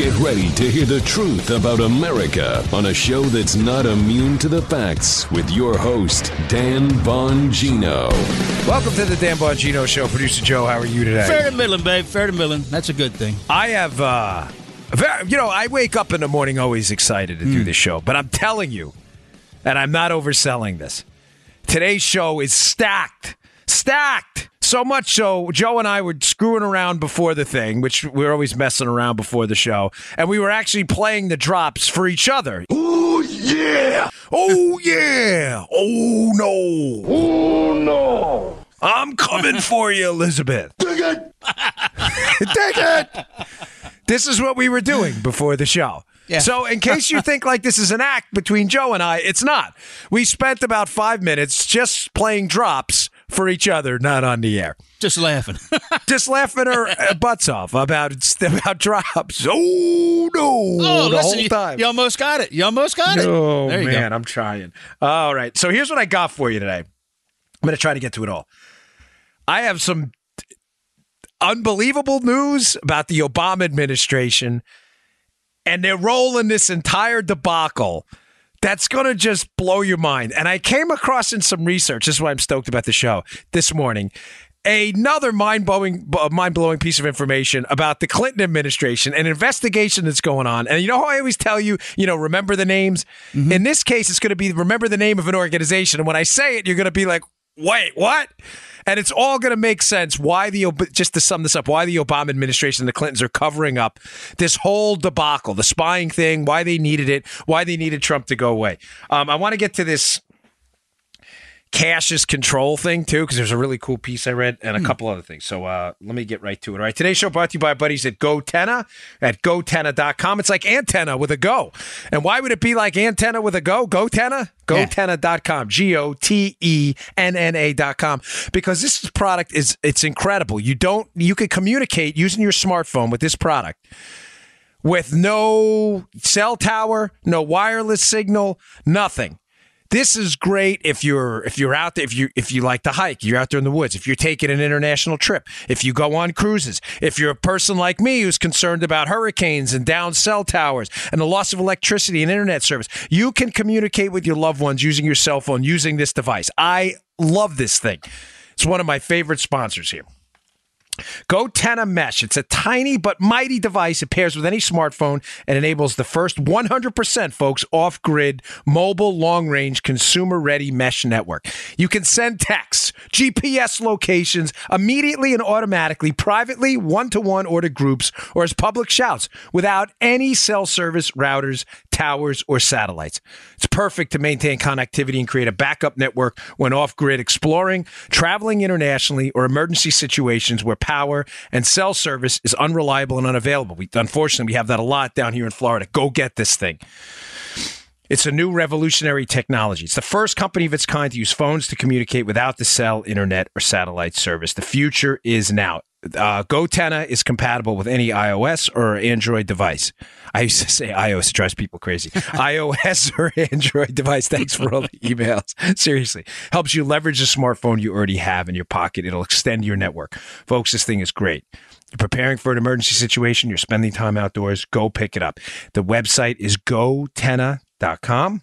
Get ready to hear the truth about America on a show that's not immune to the facts with your host, Dan Bongino. Welcome to the Dan Bongino Show. Producer Joe, how are you today? Fair to middling, babe. Fair to middling. That's a good thing. I have, uh, very, you know, I wake up in the morning always excited to do this show, but I'm telling you, and I'm not overselling this, today's show is stacked. Stacked. So much so, Joe and I were screwing around before the thing, which we are always messing around before the show, and we were actually playing the drops for each other. Oh, yeah. Oh, yeah. Oh, no. Oh, no. I'm coming for you, Elizabeth. Dig it. Dig it. This is what we were doing before the show. Yeah. So, in case you think like this is an act between Joe and I, it's not. We spent about five minutes just playing drops for each other, not on the air. Just laughing. Just laughing our uh, butts off about about drops. Oh no! oh, the listen, whole you, time. you almost got it. You almost got it. Oh man, go. I'm trying. All right, so here's what I got for you today. I'm going to try to get to it all. I have some unbelievable news about the Obama administration and their role in this entire debacle. That's going to just blow your mind. And I came across in some research. This is why I'm stoked about the show this morning. Another mind blowing, uh, mind blowing piece of information about the Clinton administration, an investigation that's going on. And you know how I always tell you, you know, remember the names. Mm-hmm. In this case, it's going to be remember the name of an organization. And when I say it, you're going to be like, wait, what? And it's all going to make sense why the just to sum this up, why the Obama administration and the Clintons are covering up this whole debacle, the spying thing, why they needed it, why they needed Trump to go away. Um, I want to get to this caches control thing too, because there's a really cool piece I read and a couple other things. So uh, let me get right to it. All right, today's show brought to you by our buddies at GoTenna at gotenna.com. It's like antenna with a go. And why would it be like antenna with a go? GoTenna? GoTenna.com. G O T E N N A.com. Because this product is it's incredible. You don't you can communicate using your smartphone with this product with no cell tower, no wireless signal, nothing. This is great if you're if you're out there if you if you like to hike, you're out there in the woods, if you're taking an international trip, if you go on cruises, if you're a person like me who's concerned about hurricanes and down cell towers and the loss of electricity and internet service, you can communicate with your loved ones using your cell phone using this device. I love this thing. It's one of my favorite sponsors here. GoTenna Mesh. It's a tiny but mighty device. It pairs with any smartphone and enables the first 100%, folks, off grid, mobile, long range, consumer ready mesh network. You can send texts, GPS locations immediately and automatically, privately, one to one, or to groups, or as public shouts without any cell service routers, towers, or satellites. It's perfect to maintain connectivity and create a backup network when off grid exploring, traveling internationally, or emergency situations where power and cell service is unreliable and unavailable. We, unfortunately, we have that a lot down here in Florida. Go get this thing. It's a new revolutionary technology. It's the first company of its kind to use phones to communicate without the cell, internet, or satellite service. The future is now. Uh, GoTenna is compatible with any iOS or Android device. I used to say iOS it drives people crazy. iOS or Android device. Thanks for all the emails. Seriously, helps you leverage the smartphone you already have in your pocket. It'll extend your network, folks. This thing is great. You're preparing for an emergency situation. You're spending time outdoors. Go pick it up. The website is gotenna.com.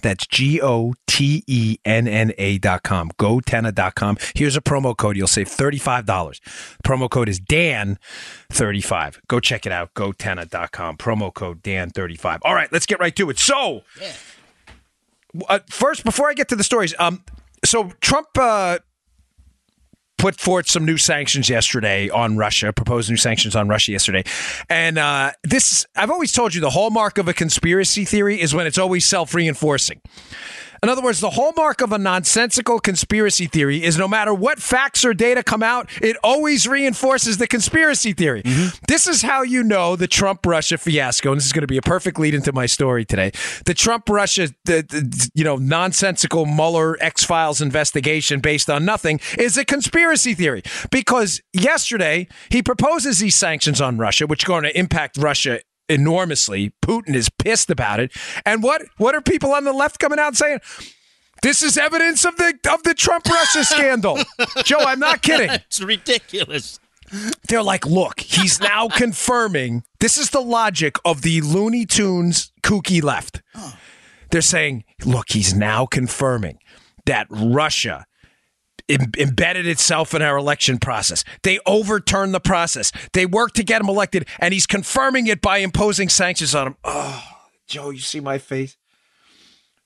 That's G O T E N N A dot com. GoTenna.com. Here's a promo code. You'll save $35. Promo code is Dan35. Go check it out. GoTenna.com. Promo code Dan35. All right, let's get right to it. So, uh, first, before I get to the stories, um, so Trump uh, put forth some new sanctions yesterday on Russia, proposed new sanctions on Russia yesterday. And uh, this, I've always told you the hallmark of a conspiracy theory is when it's always self reinforcing. In other words, the hallmark of a nonsensical conspiracy theory is no matter what facts or data come out, it always reinforces the conspiracy theory. Mm-hmm. This is how you know the Trump Russia fiasco, and this is going to be a perfect lead into my story today. The Trump Russia, the, the, you know, nonsensical Mueller X Files investigation based on nothing is a conspiracy theory because yesterday he proposes these sanctions on Russia, which are going to impact Russia enormously. Putin is pissed about it. And what what are people on the left coming out saying? This is evidence of the of the Trump Russia scandal. Joe, I'm not kidding. It's ridiculous. They're like, look, he's now confirming this is the logic of the Looney Tunes kooky left. They're saying, look, he's now confirming that Russia Im- embedded itself in our election process. They overturned the process. They worked to get him elected, and he's confirming it by imposing sanctions on him. Oh, Joe, you see my face?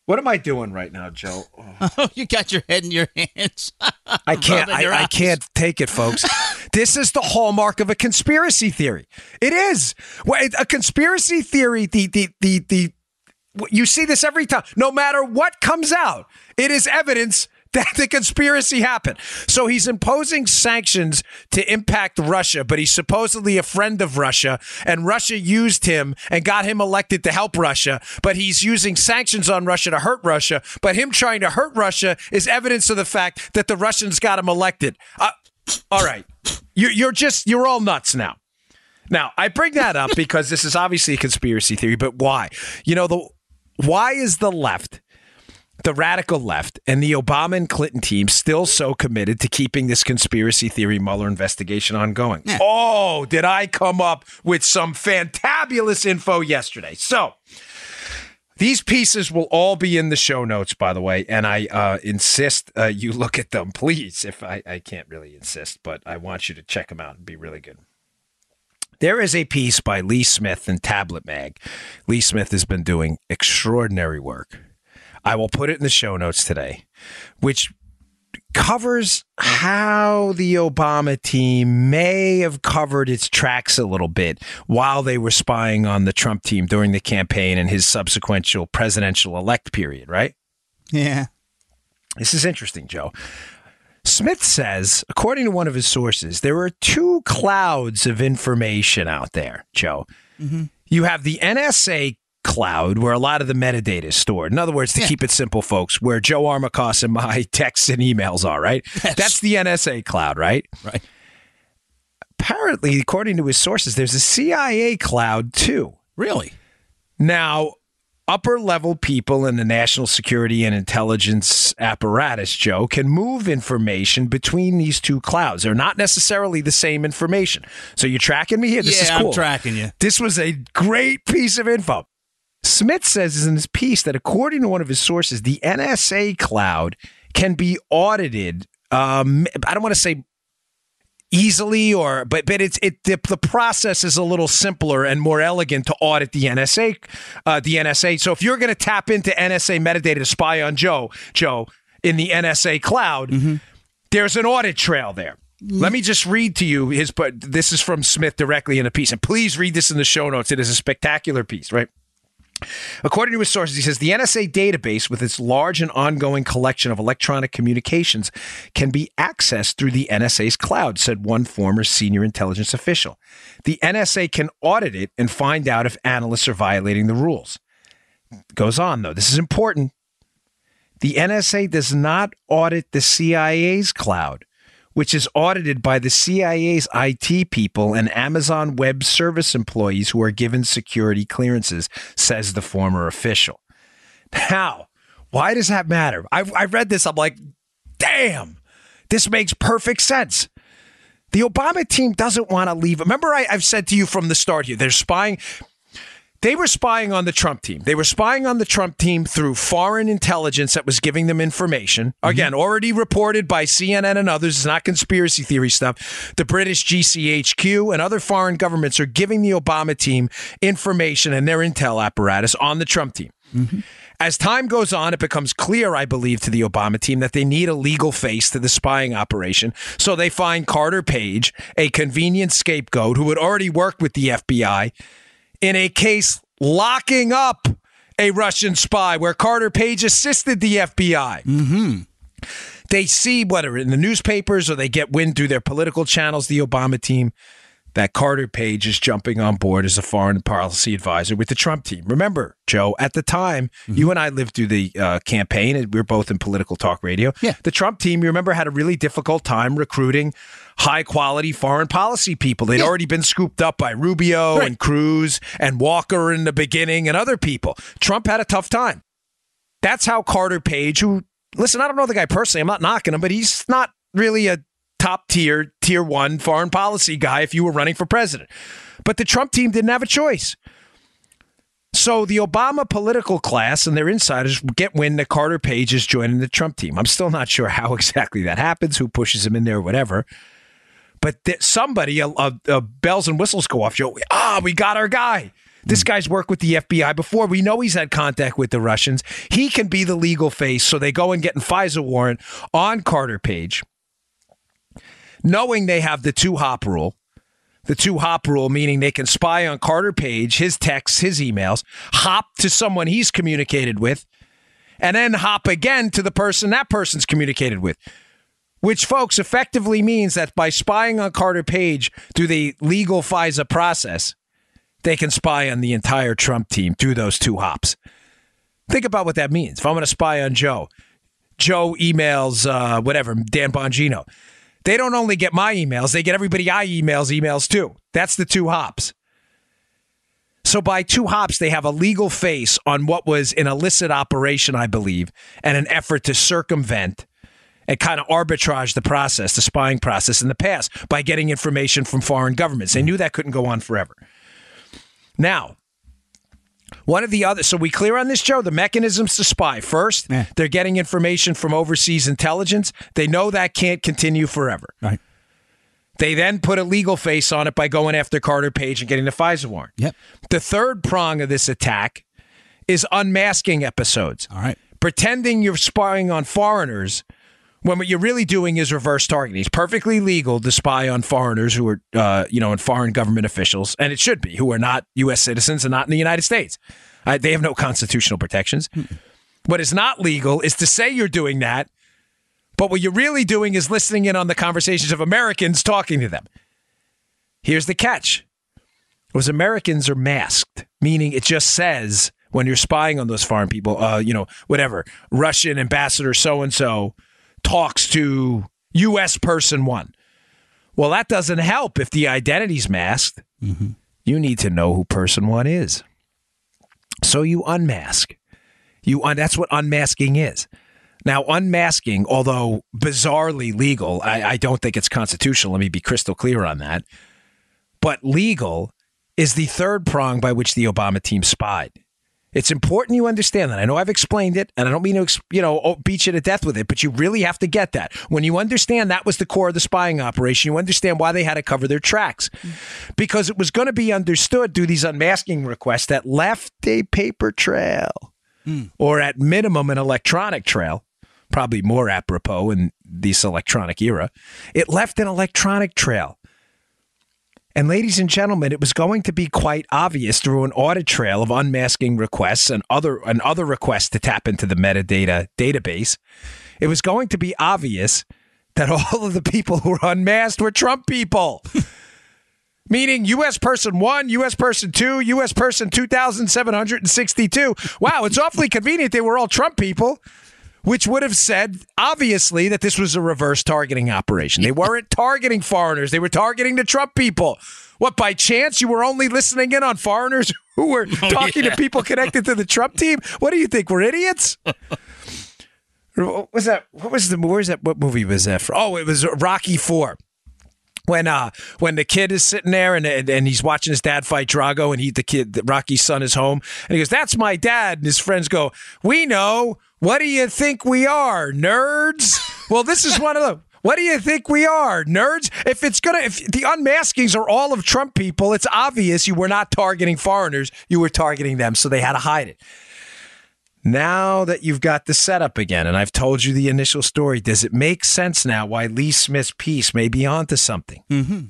What am I doing right now, Joe? Oh, you got your head in your hands. I can't. I, I can't take it, folks. this is the hallmark of a conspiracy theory. It is Well, a conspiracy theory. The the the the. You see this every time. No matter what comes out, it is evidence that the conspiracy happened. So he's imposing sanctions to impact Russia, but he's supposedly a friend of Russia, and Russia used him and got him elected to help Russia, but he's using sanctions on Russia to hurt Russia, but him trying to hurt Russia is evidence of the fact that the Russians got him elected. Uh, all right. You're, you're just, you're all nuts now. Now, I bring that up because this is obviously a conspiracy theory, but why? You know, the why is the left, the radical left, and the Obama and Clinton team still so committed to keeping this conspiracy theory Mueller investigation ongoing? Oh, did I come up with some fantabulous info yesterday? So, these pieces will all be in the show notes, by the way, and I uh, insist uh, you look at them, please. If I, I can't really insist, but I want you to check them out and be really good. There is a piece by Lee Smith in Tablet Mag. Lee Smith has been doing extraordinary work. I will put it in the show notes today, which covers how the Obama team may have covered its tracks a little bit while they were spying on the Trump team during the campaign and his subsequent presidential elect period, right? Yeah. This is interesting, Joe. Smith says, according to one of his sources, there are two clouds of information out there, Joe. Mm-hmm. You have the NSA cloud where a lot of the metadata is stored. In other words, to keep it simple, folks, where Joe Armacost and my texts and emails are, right? That's the NSA cloud, right? Right. Apparently, according to his sources, there's a CIA cloud too. Really? Now, upper level people in the national security and intelligence apparatus, Joe, can move information between these two clouds. They're not necessarily the same information. So you're tracking me here? This yeah, is cool. I'm tracking you. This was a great piece of info. Smith says in his piece that according to one of his sources, the NSA cloud can be audited. Um, I don't want to say easily or but but it's it the, the process is a little simpler and more elegant to audit the NSA uh, the NSA so if you're going to tap into NSA metadata to spy on Joe Joe in the NSA cloud there's an audit trail there. Let me just read to you his but this is from Smith directly in a piece and please read this in the show notes. It is a spectacular piece right According to his sources, he says the NSA database, with its large and ongoing collection of electronic communications, can be accessed through the NSA's cloud, said one former senior intelligence official. The NSA can audit it and find out if analysts are violating the rules. Goes on, though. This is important. The NSA does not audit the CIA's cloud, which is audited by the CIA's IT people and Amazon Web Service employees who are given security clearances, says the former official. Now, why does that matter? I, I read this. I'm like, damn, this makes perfect sense. The Obama team doesn't want to leave. Remember, I, I've said to you from the start here, they're spying. They were spying on the Trump team. They were spying on the Trump team through foreign intelligence that was giving them information. Mm-hmm. Again, already reported by CNN and others. It's not conspiracy theory stuff. The British GCHQ and other foreign governments are giving the Obama team information and their intel apparatus on the Trump team. Mm-hmm. As time goes on, it becomes clear, I believe, to the Obama team that they need a legal face to the spying operation. So they find Carter Page, a convenient scapegoat who had already worked with the FBI in a case locking up a Russian spy where Carter Page assisted the FBI. Mm-hmm. They see whether in the newspapers or they get wind through their political channels, the Obama team, that Carter Page is jumping on board as a foreign policy advisor with the Trump team. Remember, Joe, at the time, you and I lived through the uh, campaign, and we were both in political talk radio. Yeah. The Trump team, you remember, had a really difficult time recruiting high quality foreign policy people. They'd already been scooped up by Rubio Right. and Cruz and Walker in the beginning and other people. Trump had a tough time. That's how Carter Page, who, listen, I don't know the guy personally, I'm not knocking him, but he's not really a top tier, tier one foreign policy guy if you were running for president. But the Trump team didn't have a choice. So the Obama political class and their insiders get wind that Carter Page is joining the Trump team. I'm still not sure how exactly that happens, who pushes him in there, whatever. But th- somebody, a, a, a bells and whistles go off. Joe, ah, we got our guy. This guy's worked with the FBI before. We know he's had contact with the Russians. He can be the legal face. So they go and get a FISA warrant on Carter Page, knowing they have the two hop rule. The two hop rule, meaning they can spy on Carter Page, his texts, his emails, hop to someone he's communicated with, and then hop again to the person that person's communicated with. Which, folks, effectively means that by spying on Carter Page through the legal FISA process, they can spy on the entire Trump team through those two hops. Think about what that means. If I'm going to spy on Joe, Joe emails uh, whatever Dan Bongino. They don't only get my emails; they get everybody I emails emails too. That's the two hops. So by two hops, they have a legal face on what was an illicit operation, I believe, and an effort to circumvent and kind of arbitrage the process, the spying process in the past by getting information from foreign governments. They knew that couldn't go on forever. Now, one of the other, so we clear on this, Joe, the mechanisms to spy. First, Yeah. they're getting information from overseas intelligence. They know that can't continue forever. Right. They then put a legal face on it by going after Carter Page and getting the FISA warrant. Yep. The third prong of this attack is unmasking episodes. All right. Pretending you're spying on foreigners when what you're really doing is reverse targeting. It's perfectly legal to spy on foreigners who are, uh, you know, and foreign government officials, and it should be, who are not U.S. citizens and not in the United States. Uh, they have no constitutional protections. What is not legal is to say you're doing that, but what you're really doing is listening in on the conversations of Americans talking to them. Here's the catch. Was Americans are masked, meaning it just says when you're spying on those foreign people, uh, you know, whatever, Russian ambassador so and so talks to U.S. person one. Well, that doesn't help if the identity's masked. Mm-hmm. You need to know who person one is. So you unmask. You un- that's what unmasking is. Now, unmasking, although bizarrely legal, I, I don't think it's constitutional. Let me be crystal clear on that. But legal is the third prong by which the Obama team spied. It's important you understand that. I know I've explained it, and I don't mean to, you know, oh, beat you to death with it, but you really have to get that. When you understand that was the core of the spying operation, you understand why they had to cover their tracks, because it was going to be understood through these unmasking requests that left a paper trail, hmm. or at minimum an electronic trail. Probably more apropos in this electronic era. It left an electronic trail. And ladies and gentlemen, it was going to be quite obvious through an audit trail of unmasking requests and other and other requests to tap into the metadata database. It was going to be obvious that all of the people who were unmasked were Trump people. Meaning U.S. person one, U.S. person two, U.S. person 2,762. Wow, it's awfully convenient they were all Trump people, which would have said, obviously, that this was a reverse targeting operation. They weren't targeting foreigners, they were targeting the Trump people. What, by chance, you were only listening in on foreigners who were talking to people connected to the Trump team? What do you think? We're idiots? What was that? What was the where's that? What movie was that? For? Oh, it was Rocky Four when uh when the kid is sitting there and, and and he's watching his dad fight Drago and he the kid Rocky's son is home and he goes that's my dad and his friends go we know what do you think we are nerds well this is one of them what do you think we are nerds if it's gonna if the unmaskings are all of Trump people it's obvious you were not targeting foreigners you were targeting them so they had to hide it now that you've got the setup again, and I've told you the initial story, does it make sense now why Lee Smith's piece may be onto something? Mm-hmm.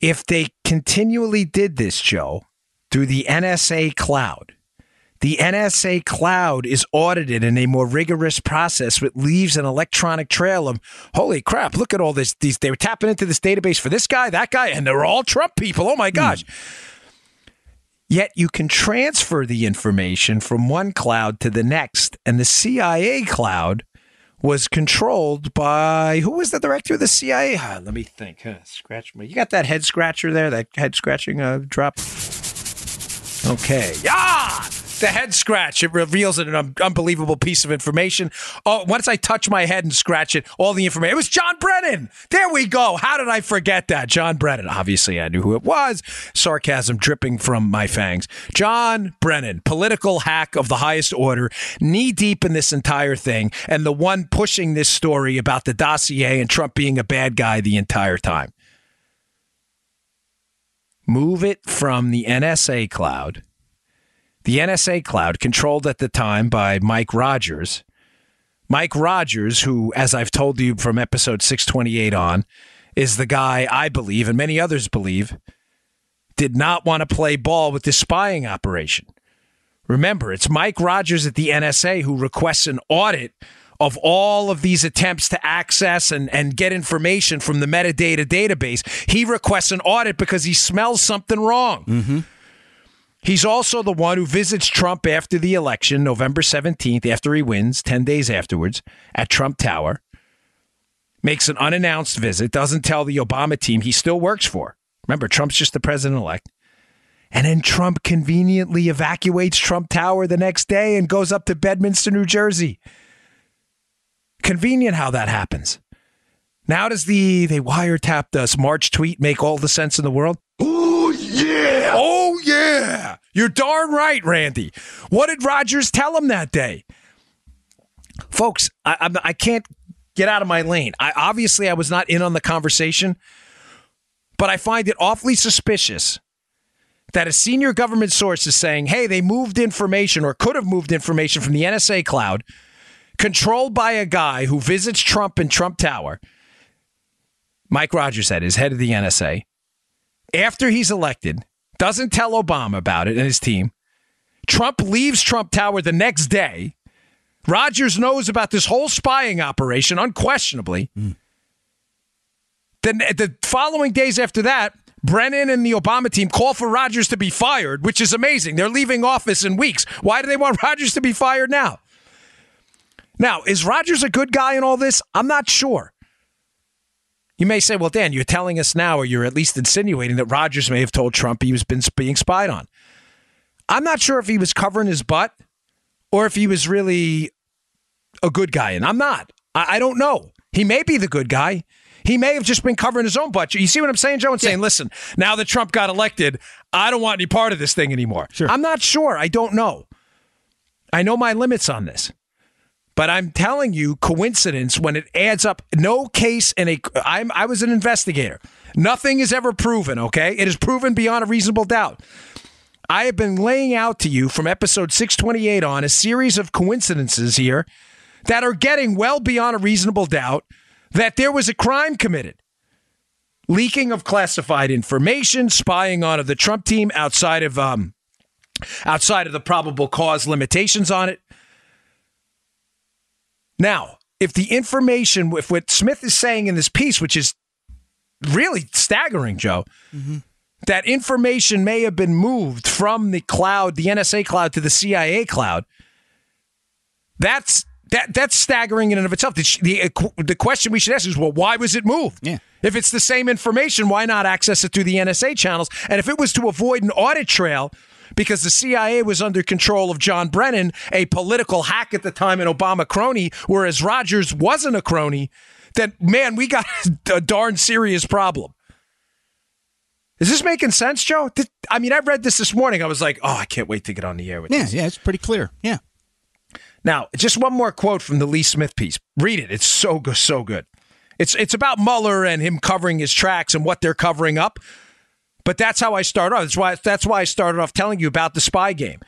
If they continually did this, Joe, through the NSA cloud, the NSA cloud is audited in a more rigorous process, which leaves an electronic trail of holy crap, look at all this. These they were tapping into this database for this guy, that guy, and they're all Trump people. Oh my gosh. Yet you can transfer the information from one cloud to the next. And the CIA cloud was controlled by who was the director of the CIA? Ah, let me think. Huh, scratch me. You got that head scratcher there, that head scratching uh, drop? Okay. Yeah. The head scratch, it reveals an un- unbelievable piece of information. Oh, once I touch my head and scratch it, all the information. It was John Brennan. There we go. How did I forget that? John Brennan. Obviously, I knew who it was. Sarcasm dripping from my fangs. John Brennan, political hack of the highest order, knee deep in this entire thing, and the one pushing this story about the dossier and Trump being a bad guy the entire time. Move it from the NSA cloud the NSA cloud, controlled at the time by Mike Rogers. Mike Rogers, who, as I've told you from episode 628 on, is the guy I believe, and many others believe, did not want to play ball with this spying operation. Remember, it's Mike Rogers at the NSA who requests an audit of all of these attempts to access and, and get information from the metadata database. He requests an audit because he smells something wrong. Mm-hmm. He's also the one who visits Trump after the election, November 17th, after he wins, 10 days afterwards, at Trump Tower. Makes an unannounced visit, doesn't tell the Obama team he still works for. Remember, Trump's just the president elect. And then Trump conveniently evacuates Trump Tower the next day and goes up to Bedminster, New Jersey. Convenient how that happens. Now does the they wiretapped us March tweet make all the sense in the world? Oh, yeah. Oh, Oh, yeah. You're darn right, Randy. What did Rogers tell him that day? Folks, I, I'm, I can't get out of my lane. I Obviously, I was not in on the conversation, but I find it awfully suspicious that a senior government source is saying, hey, they moved information or could have moved information from the NSA cloud, controlled by a guy who visits Trump in Trump Tower. Mike Rogers said, is head of the NSA after he's elected, doesn't tell Obama about it and his team. Trump leaves Trump Tower the next day. Rogers knows about this whole spying operation, unquestionably. Mm. Then the following days after that, Brennan and the Obama team call for Rogers to be fired, which is amazing. They're leaving office in weeks. Why do they want Rogers to be fired now? Now, is Rogers a good guy in all this? I'm not sure. You may say, well, Dan, you're telling us now, or you're at least insinuating that Rogers may have told Trump he was been being spied on. I'm not sure if he was covering his butt or if he was really a good guy. And I'm not. I, I don't know. He may be the good guy. He may have just been covering his own butt. You see what I'm saying, Joe? And saying, listen, now that Trump got elected, I don't want any part of this thing anymore. Sure. I'm not sure. I don't know. I know my limits on this. But I'm telling you, coincidence when it adds up. No case in a. I'm, I was an investigator. Nothing is ever proven. Okay, it is proven beyond a reasonable doubt. I have been laying out to you from episode 628 on a series of coincidences here that are getting well beyond a reasonable doubt that there was a crime committed. Leaking of classified information, spying on of the Trump team outside of um, outside of the probable cause limitations on it. Now, if the information, if what Smith is saying in this piece, which is really staggering, Joe, mm-hmm. that information may have been moved from the cloud, the NSA cloud, to the CIA cloud, that's that that's staggering in and of itself. The, the, the question we should ask is, well, why was it moved? Yeah. If it's the same information, why not access it through the NSA channels? And if it was to avoid an audit trail, because the CIA was under control of John Brennan, a political hack at the time, and Obama crony, whereas Rogers wasn't a crony, then man, we got a darn serious problem. Is this making sense, Joe? I mean, I read this this morning. I was like, oh, I can't wait to get on the air with yeah, this. Yeah, it's pretty clear. Yeah. Now, just one more quote from the Lee Smith piece. Read it. It's so good, so good. It's it's about Mueller and him covering his tracks and what they're covering up. But that's how I start off. That's why that's why I started off telling you about the spy game,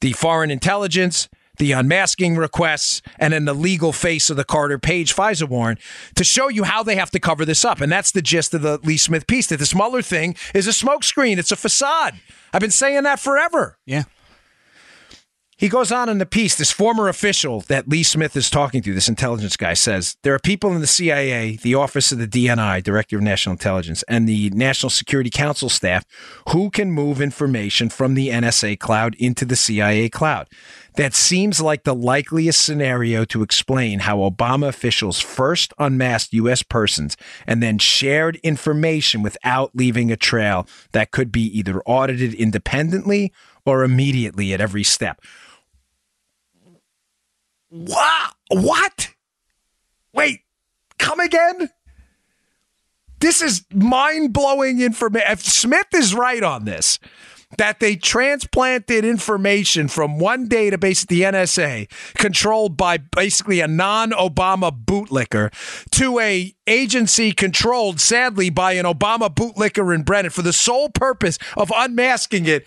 the foreign intelligence, the unmasking requests, and then the legal face of the Carter Page FISA warrant to show you how they have to cover this up. And that's the gist of the Lee Smith piece that this Mueller thing is a smokescreen. It's a facade. I've been saying that forever. Yeah. He goes on in the piece, this former official that Lee Smith is talking to, this intelligence guy, says there are people in the CIA, the Office of the DNI, Director of National Intelligence, and the National Security Council staff who can move information from the NSA cloud into the CIA cloud. that seems like the likeliest scenario to explain how Obama officials first unmasked U.S. persons and then shared information without leaving a trail that could be either audited independently or immediately at every step. Wow. What? Wait, come again? This is mind blowing information. If Smith is right on this, that they transplanted information from one database at the NSA controlled by basically a non-Obama bootlicker to a agency controlled sadly by an Obama bootlicker in Brennan for the sole purpose of unmasking it.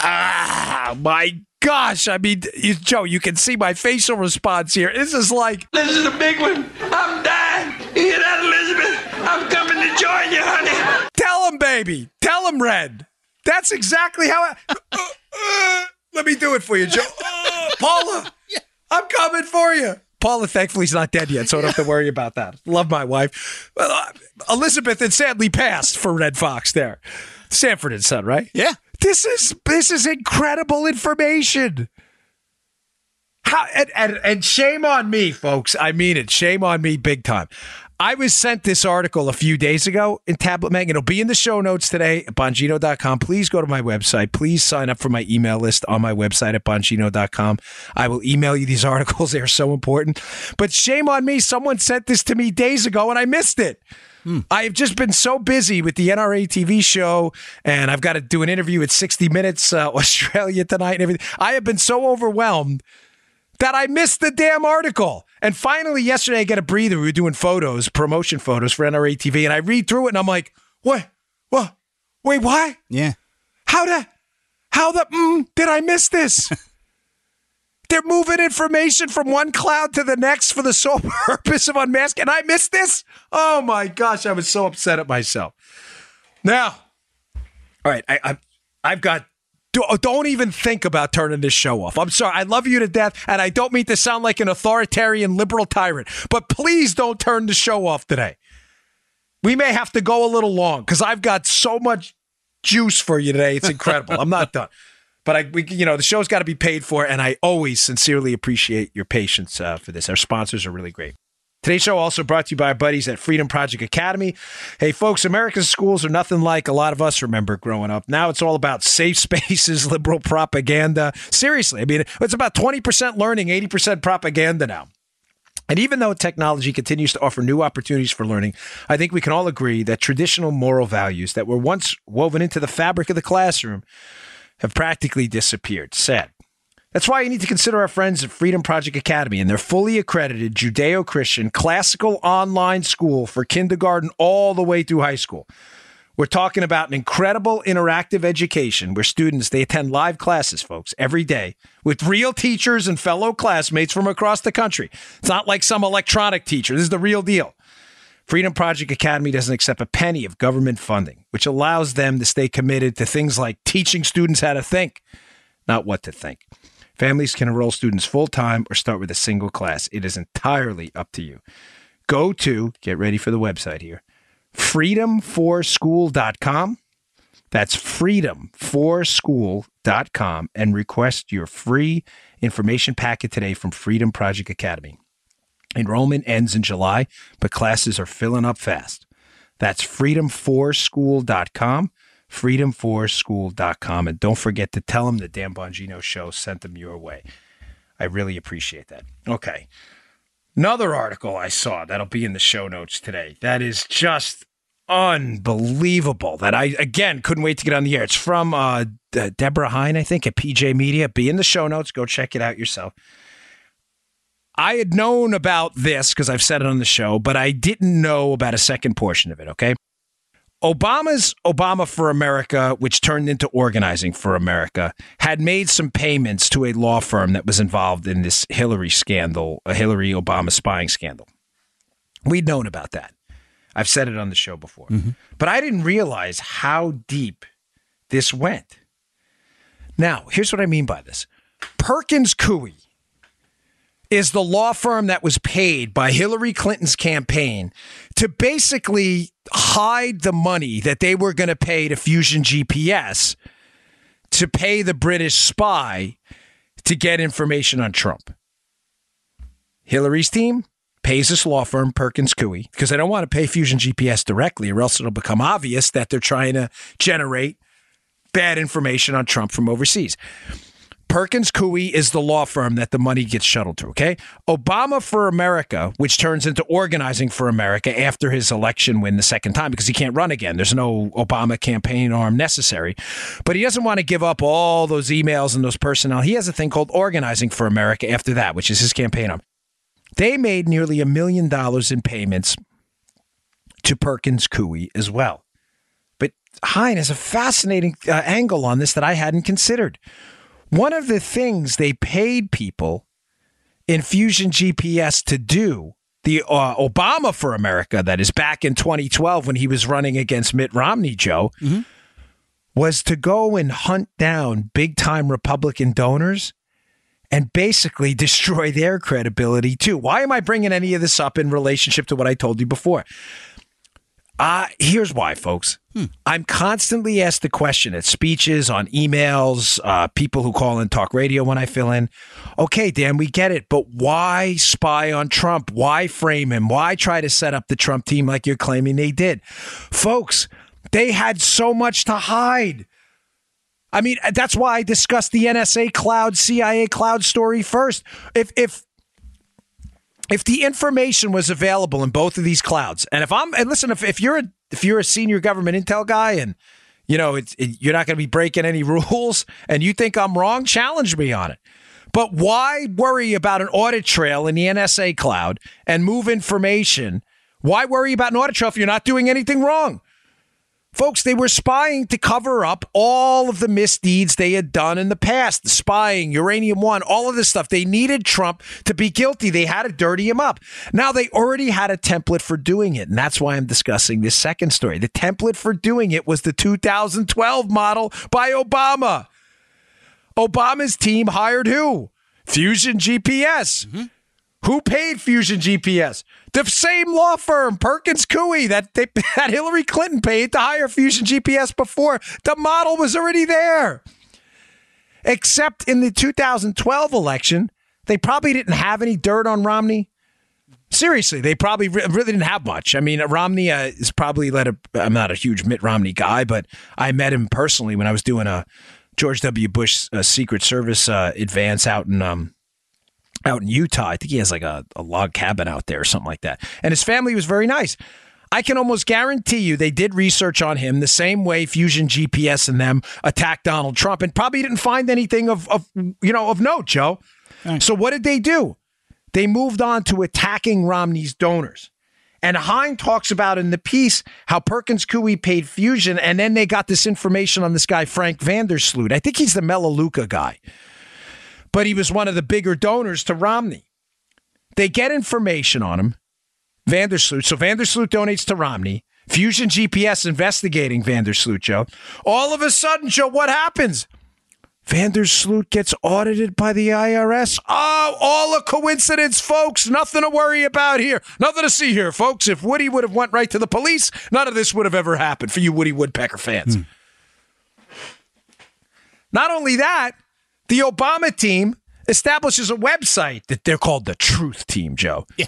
Ah, my gosh. I mean, you, Joe, you can see my facial response here. This is like. This is a big one. I'm dying. You hear that, Elizabeth? I'm coming to join you, honey. Tell him, baby. Tell him, Red. That's exactly how I. Uh, uh, let me do it for you, Joe. Uh, Paula, I'm coming for you. Paula, thankfully, is not dead yet, so I don't have to worry about that. Love my wife. Well, uh, Elizabeth had sadly passed for Redd Foxx there. Sanford and Son, right? Yeah. This is this is incredible information. How and, and, and shame on me, folks. I mean it. Shame on me, big time. I was sent this article a few days ago in Tablet Mag. It'll be in the show notes today at Bongino.com. Please go to my website. Please sign up for my email list on my website at Bongino.com. I will email you these articles. They are so important. But shame on me. Someone sent this to me days ago and I missed it. I've just been so busy with the NRA TV show, and I've got to do an interview at 60 Minutes uh, Australia tonight and everything. I have been so overwhelmed that I missed the damn article. And finally, yesterday, I get a breather. We were doing photos, promotion photos for NRA TV, and I read through it, and I'm like, what? What? Wait, why? Yeah. How the? How the? Mm, did I miss this? They're moving information from one cloud to the next for the sole purpose of unmasking. And I missed this? Oh my gosh, I was so upset at myself. Now, all right, I, I, I've got. Oh, don't even think about turning this show off. I'm sorry. I love you to death, and I don't mean to sound like an authoritarian liberal tyrant, but please don't turn the show off today. We may have to go a little long because I've got so much juice for you today. It's incredible. I'm not done. But I, we, you know, the show's got to be paid for, and I always sincerely appreciate your patience uh, for this. Our sponsors are really great. Today's show also brought to you by our buddies at Freedom Project Academy. Hey, folks, America's schools are nothing like a lot of us remember growing up. Now it's all about safe spaces, liberal propaganda. Seriously, I mean, it's about 20% learning, 80% propaganda now. And even though technology continues to offer new opportunities for learning, I think we can all agree that traditional moral values that were once woven into the fabric of the classroom have practically disappeared. Sad. That's why you need to consider our friends at Freedom Project Academy and their fully accredited Judeo Christian classical online school for kindergarten all the way through high school. We're talking about an incredible interactive education where students they attend live classes, folks, every day with real teachers and fellow classmates from across the country. It's not like some electronic teacher. This is the real deal. Freedom Project Academy doesn't accept a penny of government funding, which allows them to stay committed to things like teaching students how to think, not what to think. Families can enroll students full time or start with a single class. It is entirely up to you. Go to, get ready for the website here, freedomforschool.com. That's freedomforschool.com and request your free information packet today from Freedom Project Academy. Enrollment ends in July, but classes are filling up fast. That's freedomforschool.com, freedomforschool.com. And don't forget to tell them the Dan Bongino show sent them your way. I really appreciate that. Okay. Another article I saw that'll be in the show notes today. That is just unbelievable. That I, again, couldn't wait to get on the air. It's from uh, De- Deborah Heine, I think, at PJ Media. Be in the show notes. Go check it out yourself. I had known about this because I've said it on the show, but I didn't know about a second portion of it, okay? Obama's Obama for America, which turned into Organizing for America, had made some payments to a law firm that was involved in this Hillary scandal, a Hillary Obama spying scandal. We'd known about that. I've said it on the show before. Mm-hmm. But I didn't realize how deep this went. Now, here's what I mean by this Perkins Coie is the law firm that was paid by Hillary Clinton's campaign to basically hide the money that they were going to pay to Fusion GPS to pay the British spy to get information on Trump. Hillary's team pays this law firm, Perkins Coie, because they don't want to pay Fusion GPS directly, or else it'll become obvious that they're trying to generate bad information on Trump from overseas. Perkins Coie is the law firm that the money gets shuttled to, okay? Obama for America, which turns into Organizing for America after his election win the second time because he can't run again. There's no Obama campaign arm necessary. But he doesn't want to give up all those emails and those personnel. He has a thing called Organizing for America after that, which is his campaign arm. They made nearly a million dollars in payments to Perkins Coie as well. But Heine has a fascinating uh, angle on this that I hadn't considered. One of the things they paid people in Fusion GPS to do, the uh, Obama for America, that is back in 2012 when he was running against Mitt Romney, Joe, was to go and hunt down big time Republican donors and basically destroy their credibility too. Why am I bringing any of this up in relationship to what I told you before? Uh, here's why, folks. I'm constantly asked the question at speeches, on emails, uh, people who call in talk radio when I fill in. Okay, Dan, we get it, but why spy on Trump? Why frame him? Why try to set up the Trump team like you're claiming they did? Folks, they had so much to hide. I mean, that's why I discussed the NSA cloud, CIA cloud story first. If if if the information was available in both of these clouds, and if I'm and listen, if, if you're a if you're a senior government intel guy and you know it, you're not going to be breaking any rules, and you think I'm wrong, challenge me on it. But why worry about an audit trail in the NSA cloud and move information? Why worry about an audit trail if you're not doing anything wrong? Folks, they were spying to cover up all of the misdeeds they had done in the past. The spying, Uranium One, all of this stuff. They needed Trump to be guilty. They had to dirty him up. Now they already had a template for doing it. And that's why I'm discussing this second story. The template for doing it was the 2012 model by Obama. Obama's team hired who? Fusion GPS. Mm-hmm. Who paid Fusion GPS? The same law firm, Perkins Coie, that they, that Hillary Clinton paid to hire Fusion GPS before. The model was already there. Except in the 2012 election, they probably didn't have any dirt on Romney. Seriously, they probably re- really didn't have much. I mean, Romney uh, is probably led a. I'm not a huge Mitt Romney guy, but I met him personally when I was doing a George W. Bush uh, Secret Service uh, advance out in um, out in Utah. I think he has like a, a log cabin out there or something like that. And his family was very nice. I can almost guarantee you they did research on him the same way Fusion GPS and them attacked Donald Trump and probably didn't find anything of, of you know of note, Joe. So what did they do? They moved on to attacking Romney's donors. And Heine talks about in the piece how Perkins Coie paid Fusion, and then they got this information on this guy, Frank Vandersloot. I think he's the Melaleuca guy but he was one of the bigger donors to Romney. They get information on him, Vandersloot. So Vandersloot donates to Romney. Fusion GPS investigating Vandersloot, Joe. All of a sudden, Joe, what happens? Vandersloot gets audited by the IRS. Oh, all a coincidence, folks. Nothing to worry about here. Nothing to see here, folks. If Woody would have went right to the police, none of this would have ever happened for you Woody Woodpecker fans. Hmm. Not only that, the Obama team establishes a website that they're called the Truth Team, Joe. Yeah.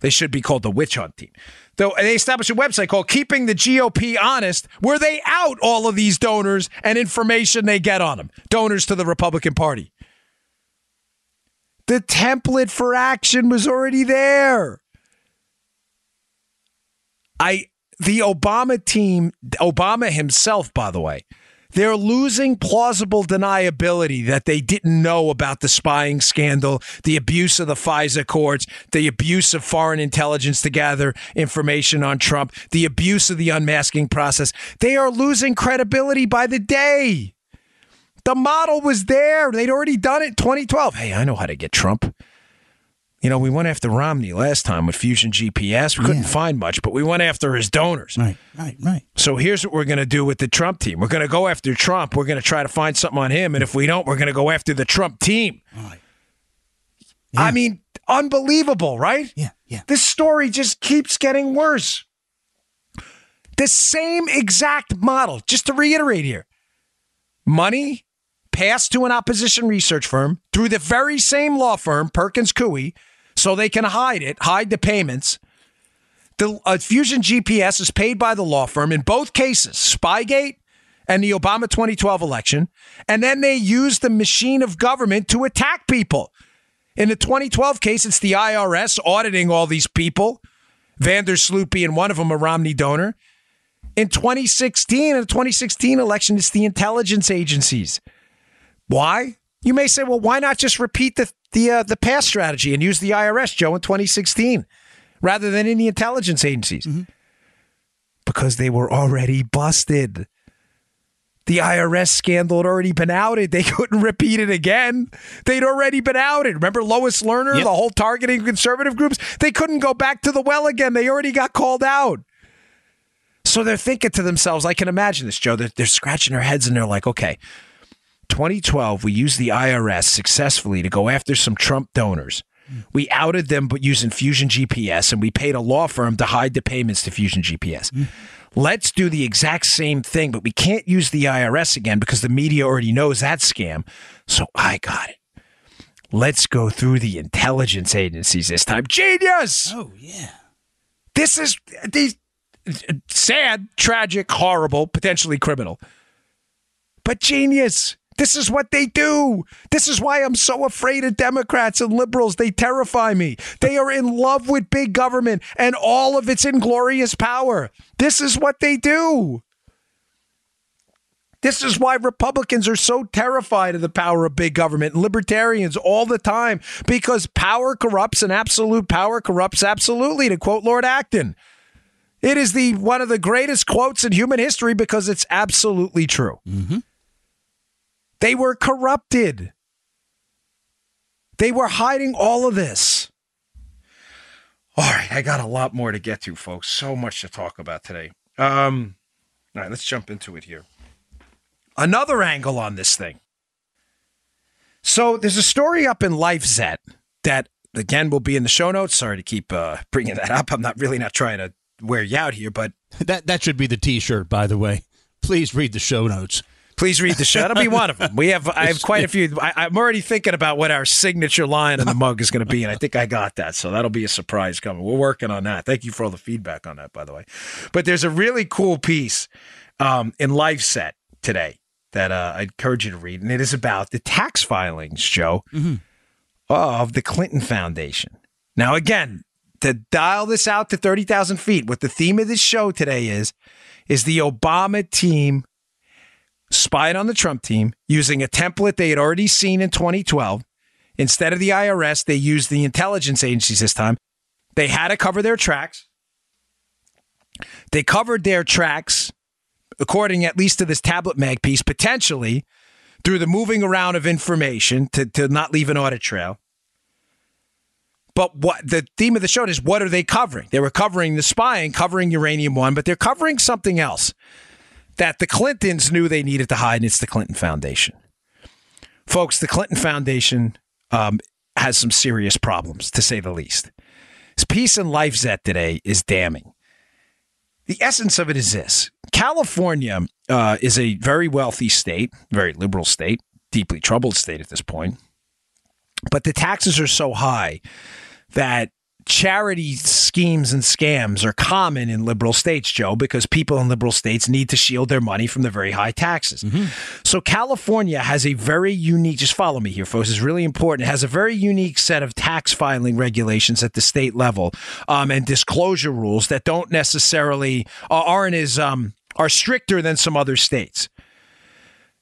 They should be called the Witch Hunt Team. Though they establish a website called Keeping the GOP Honest, where they out all of these donors and information they get on them. Donors to the Republican Party. The template for action was already there. I the Obama team, Obama himself, by the way, they're losing plausible deniability that they didn't know about the spying scandal, the abuse of the FISA courts, the abuse of foreign intelligence to gather information on Trump, the abuse of the unmasking process. They are losing credibility by the day. The model was there. They'd already done it in 2012. Hey, I know how to get Trump. You know, we went after Romney last time with Fusion GPS. We couldn't Yeah. find much, but we went after his donors. Right, right, right. So here's what we're going to do with the Trump team. We're going to go after Trump. We're going to try to find something on him. And if we don't, we're going to go after the Trump team. Right. I mean, unbelievable, right? Yeah, yeah. This story just keeps getting worse. The same exact model, just to reiterate here money passed to an opposition research firm through the very same law firm, Perkins Coie, so they can hide it, hide the payments. The uh, Fusion GPS is paid by the law firm in both cases, Spygate and the Obama 2012 election, and then they use the machine of government to attack people. In the 2012 case, it's the IRS auditing all these people. Vander Sloopy and one of them a Romney donor. In 2016, in the 2016 election, it's the intelligence agencies. Why? You may say, well, why not just repeat the the uh, the past strategy and use the IRS, Joe, in 2016, rather than the intelligence agencies? Mm-hmm. Because they were already busted. The IRS scandal had already been outed. They couldn't repeat it again. They'd already been outed. Remember Lois Lerner, yep. the whole targeting conservative groups? They couldn't go back to the well again. They already got called out. So they're thinking to themselves, I can imagine this, Joe. They're, they're scratching their heads and they're like, okay, 2012, we used the IRS successfully to go after some Trump donors. We outed them but using Fusion GPS and we paid a law firm to hide the payments to Fusion GPS. Mm. Let's do the exact same thing, but we can't use the IRS again because the media already knows that scam. So I got it. Let's go through the intelligence agencies this time. Genius! Oh, yeah. This is these sad, tragic, horrible, potentially criminal. But genius. This is what they do. This is why I'm so afraid of Democrats and liberals. They terrify me. They are in love with big government and all of its inglorious power. This is what they do. This is why Republicans are so terrified of the power of big government and libertarians all the time because power corrupts and absolute power corrupts absolutely, to quote Lord Acton. It is the one of the greatest quotes in human history because it's absolutely true. Mm-hmm. They were corrupted. They were hiding all of this. All right, I got a lot more to get to, folks. So much to talk about today. Um, all right, let's jump into it here. Another angle on this thing. So there's a story up in LifeZette that again will be in the show notes. Sorry to keep uh, bringing that up. I'm not really not trying to wear you out here, but that that should be the T-shirt, by the way. Please read the show notes. Please read the show. That'll be one of them. We have I have quite a few. I, am already thinking about what our signature line on the mug is going to be, and I think I got that. So that'll be a surprise coming. We're working on that. Thank you for all the feedback on that, by the way. But there's a really cool piece um, in LifeZette today that uh, I encourage you to read, and it is about the tax filings, Joe, mm-hmm. of the Clinton Foundation. Now, again, to dial this out to 30,000 feet, what the theme of this show today is, is the Obama team spied on the Trump team using a template they had already seen in 2012. Instead of the IRS, they used the intelligence agencies this time. They had to cover their tracks. They covered their tracks, according at least to this tablet mag piece, potentially through the moving around of information to, to not leave an audit trail. But what the theme of the show is what are they covering? They were covering the spying, covering Uranium One, but they're covering something else that the Clintons knew they needed to hide, and it's the Clinton Foundation. Folks, the Clinton Foundation um, has some serious problems, to say the least. His and in LifeZette today is damning. The essence of it is this California uh, is a very wealthy state, very liberal state, deeply troubled state at this point. But the taxes are so high that charity schemes and scams are common in liberal states, Joe, because people in liberal states need to shield their money from the very high taxes. Mm-hmm. So California has a very unique, just follow me here, folks, it's really important. It has a very unique set of tax filing regulations at the state level um, and disclosure rules that don't necessarily, uh, aren't as, um, are stricter than some other states.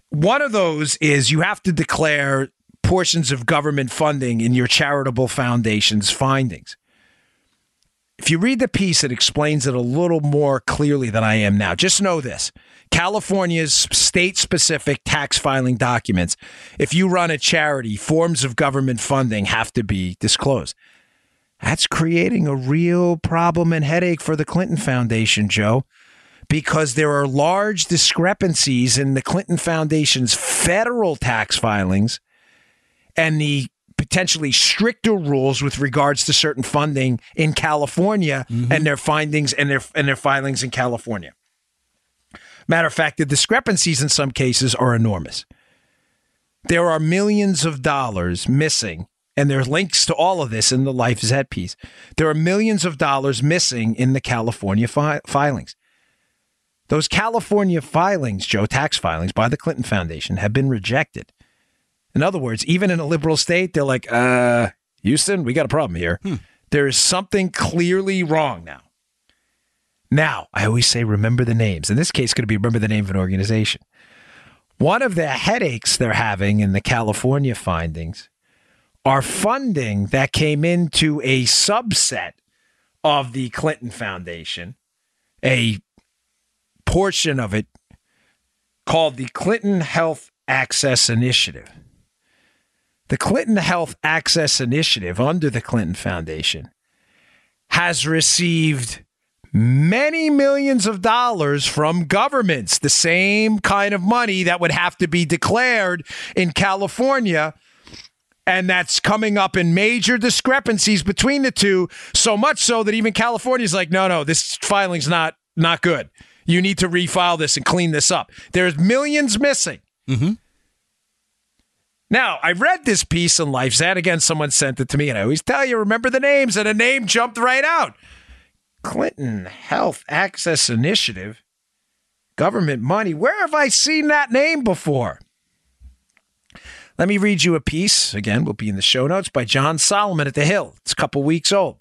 One of those is you have to declare portions of government funding in your charitable foundation's findings. If you read the piece, it explains it a little more clearly than I am now. Just know this California's state specific tax filing documents, if you run a charity, forms of government funding have to be disclosed. That's creating a real problem and headache for the Clinton Foundation, Joe, because there are large discrepancies in the Clinton Foundation's federal tax filings and the potentially stricter rules with regards to certain funding in California mm-hmm. and their findings and their and their filings in California. Matter of fact, the discrepancies in some cases are enormous. There are millions of dollars missing, and there are links to all of this in the Life Z piece. There are millions of dollars missing in the California fi- filings. Those California filings, Joe, tax filings by the Clinton Foundation, have been rejected. In other words, even in a liberal state, they're like, uh, Houston, we got a problem here. There is something clearly wrong now. Now, I always say remember the names. In this case, it's going to be remember the name of an organization. One of the headaches they're having in the California findings are funding that came into a subset of the Clinton Foundation, a portion of it called the Clinton Health Access Initiative. The Clinton Health Access Initiative under the Clinton Foundation has received many millions of dollars from governments, the same kind of money that would have to be declared in California. And that's coming up in major discrepancies between the two, so much so that even California's like, no, no, this filing's not not good. You need to refile this and clean this up. There's millions missing. Mm-hmm. Now, I read this piece in LifeZette. Again, someone sent it to me, and I always tell you, remember the names, and a name jumped right out. Clinton Health Access Initiative, government money. Where have I seen that name before? Let me read you a piece. Again, will be in the show notes by John Solomon at The Hill. It's a couple weeks old.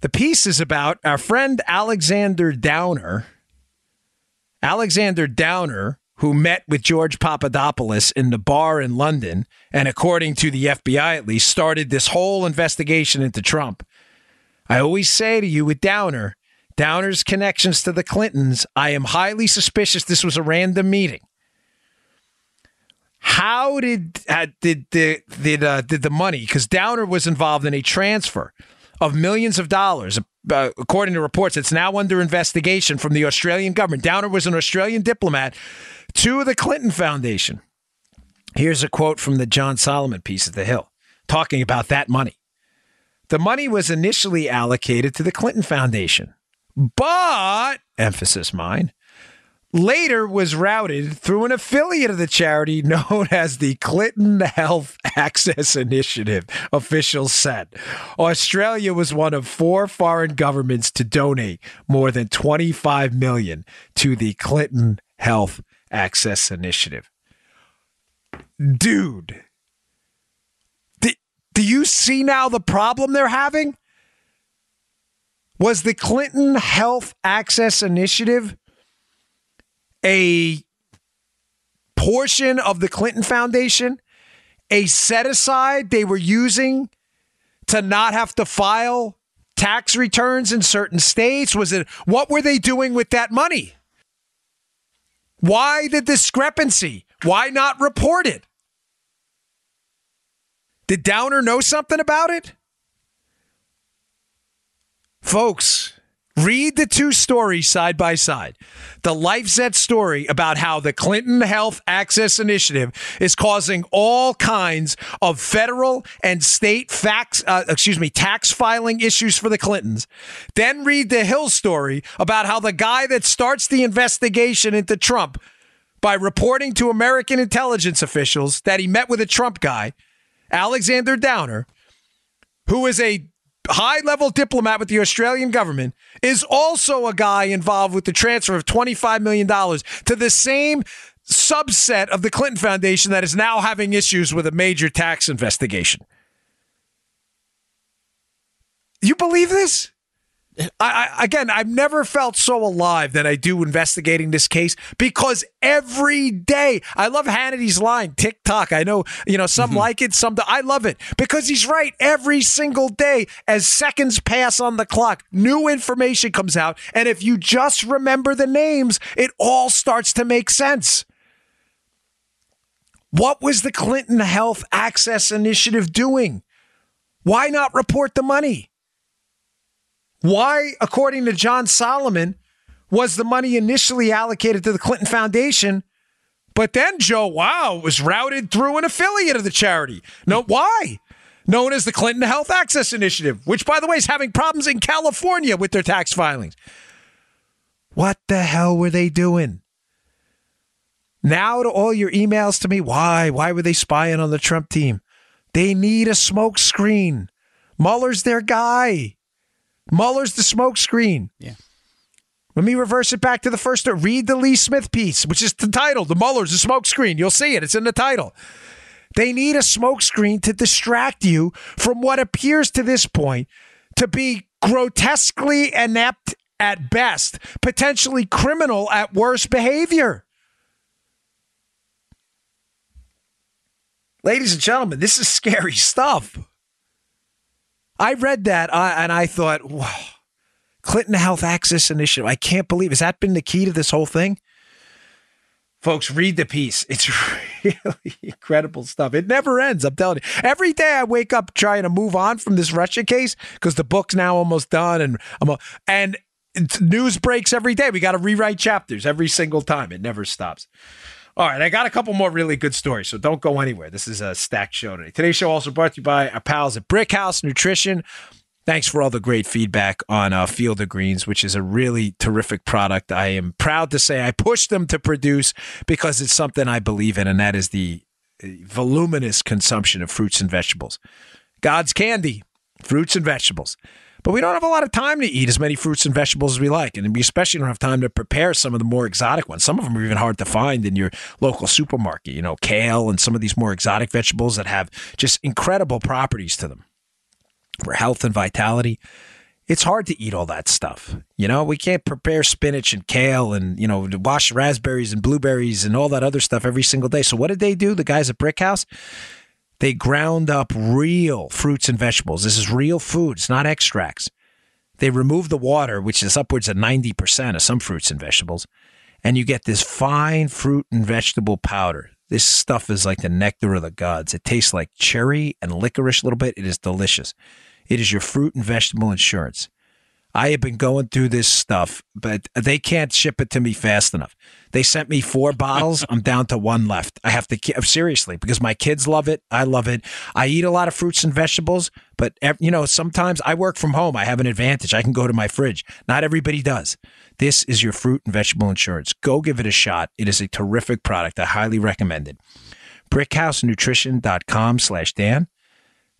The piece is about our friend Alexander Downer. Alexander Downer, who met with George Papadopoulos in the bar in London, and according to the FBI at least, started this whole investigation into Trump. I always say to you with Downer, Downer's connections to the Clintons, I am highly suspicious this was a random meeting. How did uh, did the did uh, did the money? Because Downer was involved in a transfer of millions of dollars. Uh, according to reports, it's now under investigation from the Australian government. Downer was an Australian diplomat to the Clinton Foundation. Here's a quote from the John Solomon piece at The Hill talking about that money. The money was initially allocated to the Clinton Foundation, but, emphasis mine, later was routed through an affiliate of the charity known as the Clinton Health Access Initiative, officials said. Australia was one of four foreign governments to donate more than 25 million to the Clinton Health Access Initiative. Dude, do, do you see now the problem they're having? Was the Clinton Health Access Initiative a portion of the Clinton Foundation, a set aside they were using to not have to file tax returns in certain states? Was it what were they doing with that money? Why the discrepancy? Why not report it? Did Downer know something about it? Folks, read the two stories side by side. The LifeZette story about how the Clinton Health Access Initiative is causing all kinds of federal and state fax, uh, excuse me, tax filing issues for the Clintons. Then read the Hill story about how the guy that starts the investigation into Trump by reporting to American intelligence officials that he met with a Trump guy, Alexander Downer, who is a high level diplomat with the Australian government, is also a guy involved with the transfer of $25 million to the same subset of the Clinton Foundation that is now having issues with a major tax investigation. You believe this? I, I, again, I've never felt so alive than I do investigating this case because every day I love Hannity's line, tick tock. I know, you know, some mm-hmm. like it, some don't. I love it because he's right. Every single day, as seconds pass on the clock, new information comes out. And if you just remember the names, it all starts to make sense. What was the Clinton Health Access Initiative doing? Why not report the money? Why, according to John Solomon, was the money initially allocated to the Clinton Foundation? But then, Joe, wow, was routed through an affiliate of the charity. No, why? Known as the Clinton Health Access Initiative, which, by the way, is having problems in California with their tax filings. What the hell were they doing? Now to all your emails to me, why? Why were they spying on the Trump team? They need a smokescreen. Mueller's their guy. Mueller's the smokescreen. Yeah. Let me reverse it back to the first. Read the Lee Smith piece, which is the title. The Mueller's a Smokescreen. You'll see it. It's in the title. They need a smokescreen to distract you from what appears to this point to be grotesquely inept at best, potentially criminal at worst behavior. Ladies and gentlemen, this is scary stuff. I read that uh, and I thought, wow, Clinton Health Access Initiative. I can't believe has that been the key to this whole thing? Folks, read the piece. It's really incredible stuff. It never ends. I'm telling you. Every day I wake up trying to move on from this Russia case because the book's now almost done, and I'm a, and news breaks every day. We got to rewrite chapters every single time. It never stops. All right, I got a couple more really good stories, so don't go anywhere. This is a stacked show today. Today's show also brought to you by our pals at Brick House Nutrition. Thanks for all the great feedback on uh, Field of Greens, which is a really terrific product. I am proud to say I pushed them to produce because it's something I believe in, and that is the uh, voluminous consumption of fruits and vegetables. God's candy, fruits and vegetables. But we don't have a lot of time to eat as many fruits and vegetables as we like. And we especially don't have time to prepare some of the more exotic ones. Some of them are even hard to find in your local supermarket, you know, kale and some of these more exotic vegetables that have just incredible properties to them for health and vitality. It's hard to eat all that stuff. You know, we can't prepare spinach and kale and, you know, wash raspberries and blueberries and all that other stuff every single day. So what did they do? The guys at Brick House? They ground up real fruits and vegetables. This is real food, it's not extracts. They remove the water, which is upwards of 90% of some fruits and vegetables, and you get this fine fruit and vegetable powder. This stuff is like the nectar of the gods. It tastes like cherry and licorice a little bit. It is delicious. It is your fruit and vegetable insurance. I have been going through this stuff, but they can't ship it to me fast enough. They sent me four bottles. I'm down to one left. I have to uh, seriously because my kids love it. I love it. I eat a lot of fruits and vegetables, but you know, sometimes I work from home. I have an advantage. I can go to my fridge. Not everybody does. This is your fruit and vegetable insurance. Go give it a shot. It is a terrific product. I highly recommend it. BrickhouseNutrition.com slash Dan.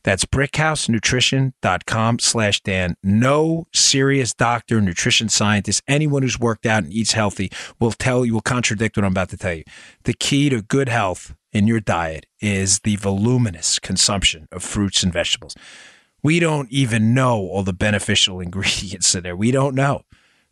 That's brickhousenutrition.com slash Dan. No serious doctor, nutrition scientist, anyone who's worked out and eats healthy will tell you, will contradict what I'm about to tell you. The key to good health in your diet is the voluminous consumption of fruits and vegetables. We don't even know all the beneficial ingredients in there. We don't know.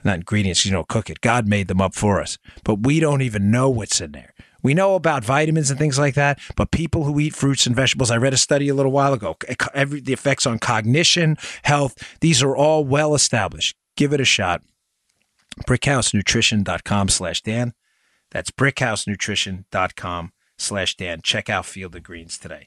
Not ingredients, you know, cook it. God made them up for us. But we don't even know what's in there. We know about vitamins and things like that, but people who eat fruits and vegetables, I read a study a little while ago, every, the effects on cognition, health, these are all well established. Give it a shot. BrickhouseNutrition.com slash Dan. That's BrickhouseNutrition.com slash Dan. Check out Field of Greens today.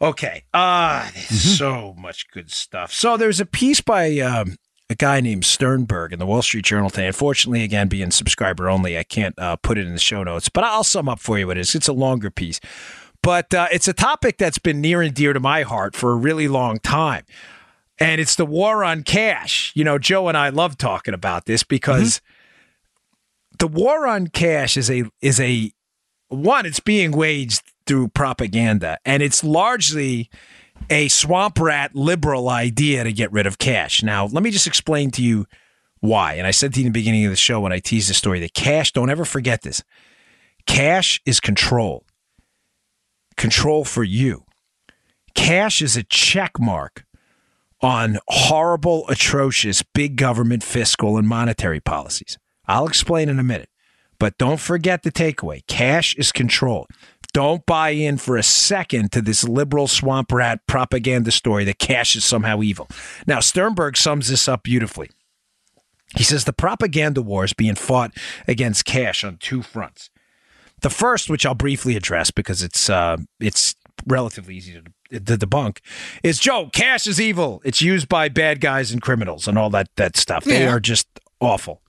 Okay. Ah, uh, mm-hmm. so much good stuff. So there's a piece by um, a guy named Sternberg in the Wall Street Journal today. Unfortunately, again, being subscriber only, I can't uh, put it in the show notes, but I'll sum up for you what it is. It's a longer piece, but uh, it's a topic that's been near and dear to my heart for a really long time. And it's the war on cash. You know, Joe and I love talking about this because mm-hmm. the war on cash is a is a one. It's being waged through propaganda, and it's largely a swamp rat liberal idea to get rid of cash. Now, let me just explain to you why. And I said to you in the beginning of the show when I teased the story that cash, don't ever forget this cash is control, control for you. Cash is a check mark on horrible, atrocious big government fiscal and monetary policies. I'll explain in a minute. But don't forget the takeaway cash is control. Don't buy in for a second to this liberal swamp rat propaganda story that cash is somehow evil. Now, Sternberg sums this up beautifully. He says the propaganda war is being fought against cash on two fronts. The first, which I'll briefly address because it's uh, it's relatively easy to, to debunk, is Joe. Cash is evil. It's used by bad guys and criminals and all that that stuff. Yeah. They are just awful.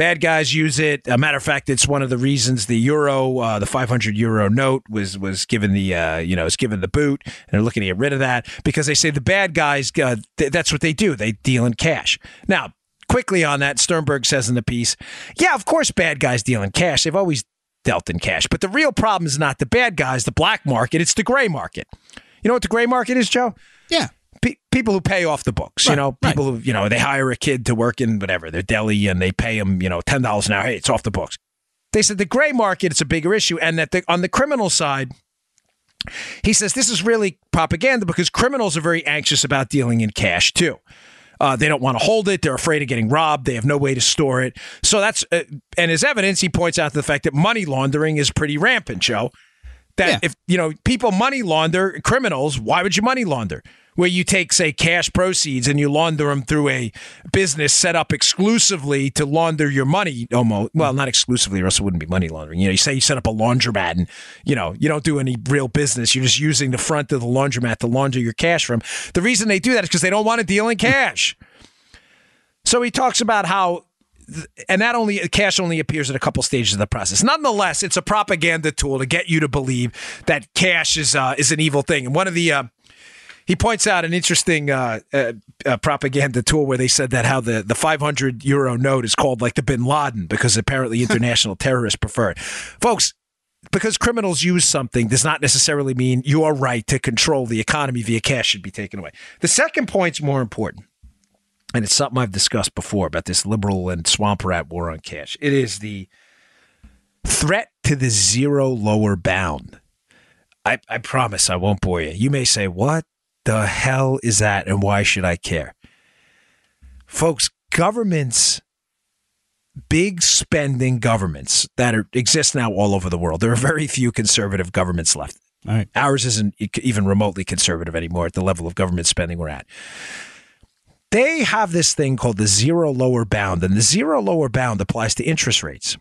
Bad guys use it. A matter of fact, it's one of the reasons the euro, uh, the 500 euro note was was given the uh, you know was given the boot, and they're looking to get rid of that because they say the bad guys uh, th- that's what they do. They deal in cash. Now, quickly on that, Sternberg says in the piece, yeah, of course, bad guys deal in cash. They've always dealt in cash. But the real problem is not the bad guys, the black market, it's the gray market. You know what the gray market is, Joe? Yeah. Pe- people who pay off the books, you Right, know, right. people who, you know, they hire a kid to work in whatever, their deli and they pay him, you know, $10 an hour. Hey, it's off the books. They said the gray market is a bigger issue and that the, on the criminal side, he says this is really propaganda because criminals are very anxious about dealing in cash too. Uh, they don't want to hold it. They're afraid of getting robbed. They have no way to store it. So that's, uh, and as evidence, he points out the fact that money laundering is pretty rampant, Joe. That Yeah. if, you know, people money launder, criminals, why would you money launder? Where you take, say, cash proceeds and you launder them through a business set up exclusively to launder your money. Almost, well, not exclusively, or else it wouldn't be money laundering. You know, you say you set up a laundromat and, you know, you don't do any real business. You're just using the front of the laundromat to launder your cash from. The reason they do that is because they don't want to deal in cash. So he talks about how, and that only cash only appears at a couple stages of the process. Nonetheless, it's a propaganda tool to get you to believe that cash is uh, is an evil thing. And one of the uh, he points out an interesting uh, uh, uh, propaganda tool where they said that how the, the 500 euro note is called like the Bin Laden because apparently international terrorists prefer it. Folks, because criminals use something does not necessarily mean your right to control the economy via cash should be taken away. The second point's more important. And it's something I've discussed before about this liberal and swamp rat war on cash. It is the threat to the zero lower bound. I, I promise I won't bore you. You may say, What the hell is that and why should I care? Folks, governments, big spending governments that are, exist now all over the world, there are very few conservative governments left. Right. Ours isn't even remotely conservative anymore at the level of government spending we're at. They have this thing called the zero lower bound, and the zero lower bound applies to interest rates.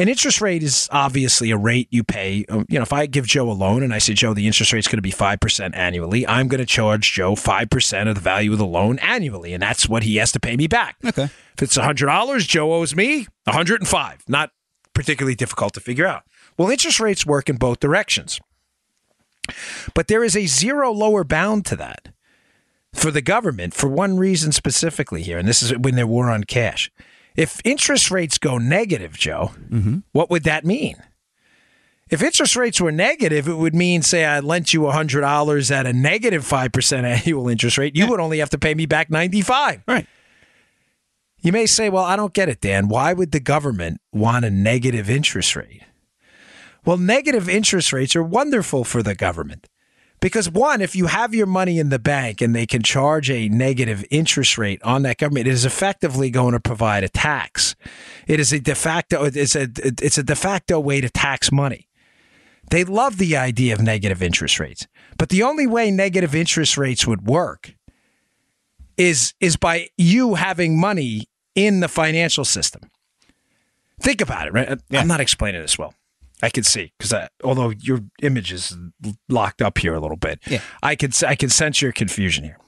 An interest rate is obviously a rate you pay. Um, You know, if I give Joe a loan and I say, Joe, the interest rate's going to be 5% annually, I'm going to charge Joe 5% of the value of the loan annually, and that's what he has to pay me back. Okay. If it's $100, Joe owes me 105. Not particularly difficult to figure out. Well, interest rates work in both directions. But there is a zero lower bound to that for the government for one reason specifically here, and this is when they're war on cash. If interest rates go negative, Joe, what would that mean? If interest rates were negative, it would mean, say, I lent you $100 at a negative 5% annual interest rate. You would only have to pay me back 95 Right. You may say, well, I don't get it, Dan. Why would the government want a negative interest rate? Well, negative interest rates are wonderful for the government. Because one, if you have your money in the bank and they can charge a negative interest rate on that government, it is effectively going to provide a tax. It is a de facto it's a it's a de facto way to tax money. They love the idea of negative interest rates. But the only way negative interest rates would work is is by you having money in the financial system. Think about it, right? I'm not explaining this well. I can see because although your image is locked up here a little bit, Yeah. I can I can sense your confusion here.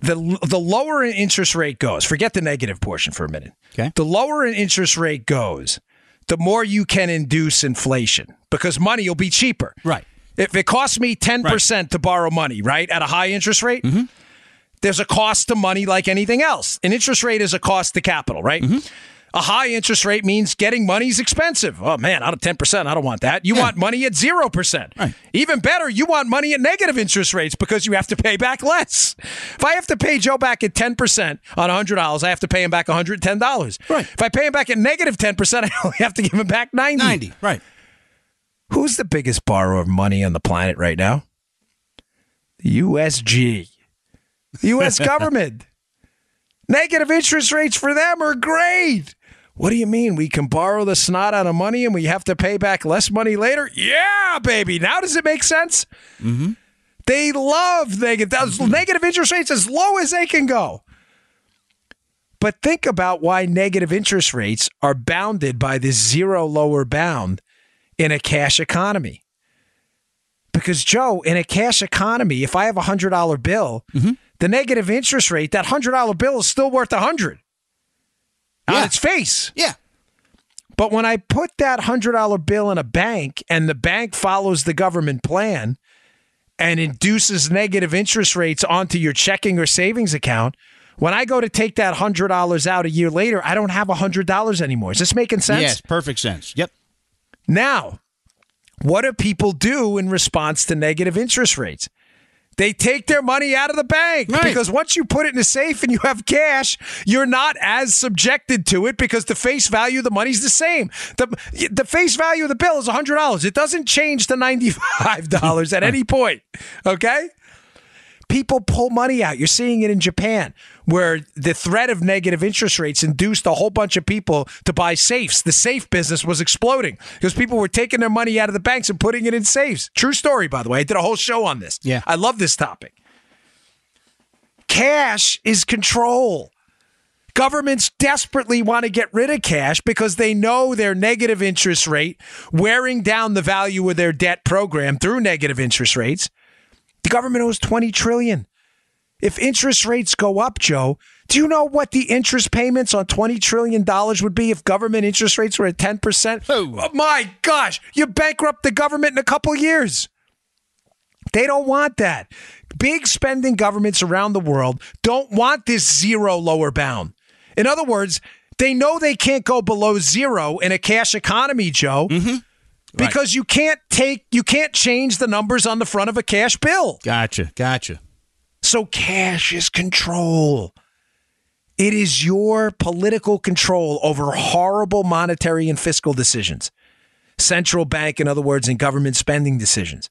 The the lower an interest rate goes, forget the negative portion for a minute. Okay. The lower an interest rate goes, the more you can induce inflation because money will be cheaper. Right. If it costs me 10% to borrow money, right, at a high interest rate, mm-hmm. there's a cost to money like anything else. An interest rate is a cost to capital, right? Mm-hmm. A high interest rate means getting money is expensive. Oh man, out of 10%, I don't want that. You want money at 0%. Right. Even better, you want money at negative interest rates because you have to pay back less. If I have to pay Joe back at 10% on $100, I have to pay him back $110. Right. If I pay him back at negative 10%, I only have to give him back 90. 90. Right. Who's the biggest borrower of money on the planet right now? The USG. The U.S. government. Negative interest rates for them are great. What do you mean? We can borrow the snot out of money and we have to pay back less money later? Yeah, baby. Now does it make sense? Mm-hmm. They love negative, mm-hmm. negative interest rates as low as they can go. But think about why negative interest rates are bounded by this zero lower bound in a cash economy. Because, Joe, in a cash economy, if I have a $100 bill, mm-hmm. the negative interest rate, that $100 bill is still worth 100 yeah. on its face. Yeah. But when I put that $100 bill in a bank and the bank follows the government plan and induces negative interest rates onto your checking or savings account, when I go to take that $100 out a year later, I don't have $100 anymore. Is this making sense? Yes, perfect sense. Yep. Now, what do people do in response to negative interest rates? They take their money out of the bank Right. because once you put it in a safe and you have cash, you're not as subjected to it because the face value of the money's the same. The, the face value of the bill is $100. It doesn't change to $95 at any point. Okay? People pull money out. You're seeing it in Japan, where the threat of negative interest rates induced a whole bunch of people to buy safes. The safe business was exploding because people were taking their money out of the banks and putting it in safes. True story, by the way. I did a whole show on this. Yeah. I love this topic. Cash is control. Governments desperately want to get rid of cash because they know their negative interest rate wearing down the value of their debt program through negative interest rates. The government owes 20 trillion. If interest rates go up, Joe, do you know what the interest payments on 20 trillion dollars would be if government interest rates were at 10%? Oh. my gosh, you bankrupt the government in a couple years. They don't want that. Big spending governments around the world don't want this zero lower bound. In other words, they know they can't go below zero in a cash economy, Joe. Mm-hmm. Because you can't take you can't change the numbers on the front of a cash bill. Gotcha. Gotcha. So cash is control. It is your political control over horrible monetary and fiscal decisions. Central bank, in other words, and government spending decisions.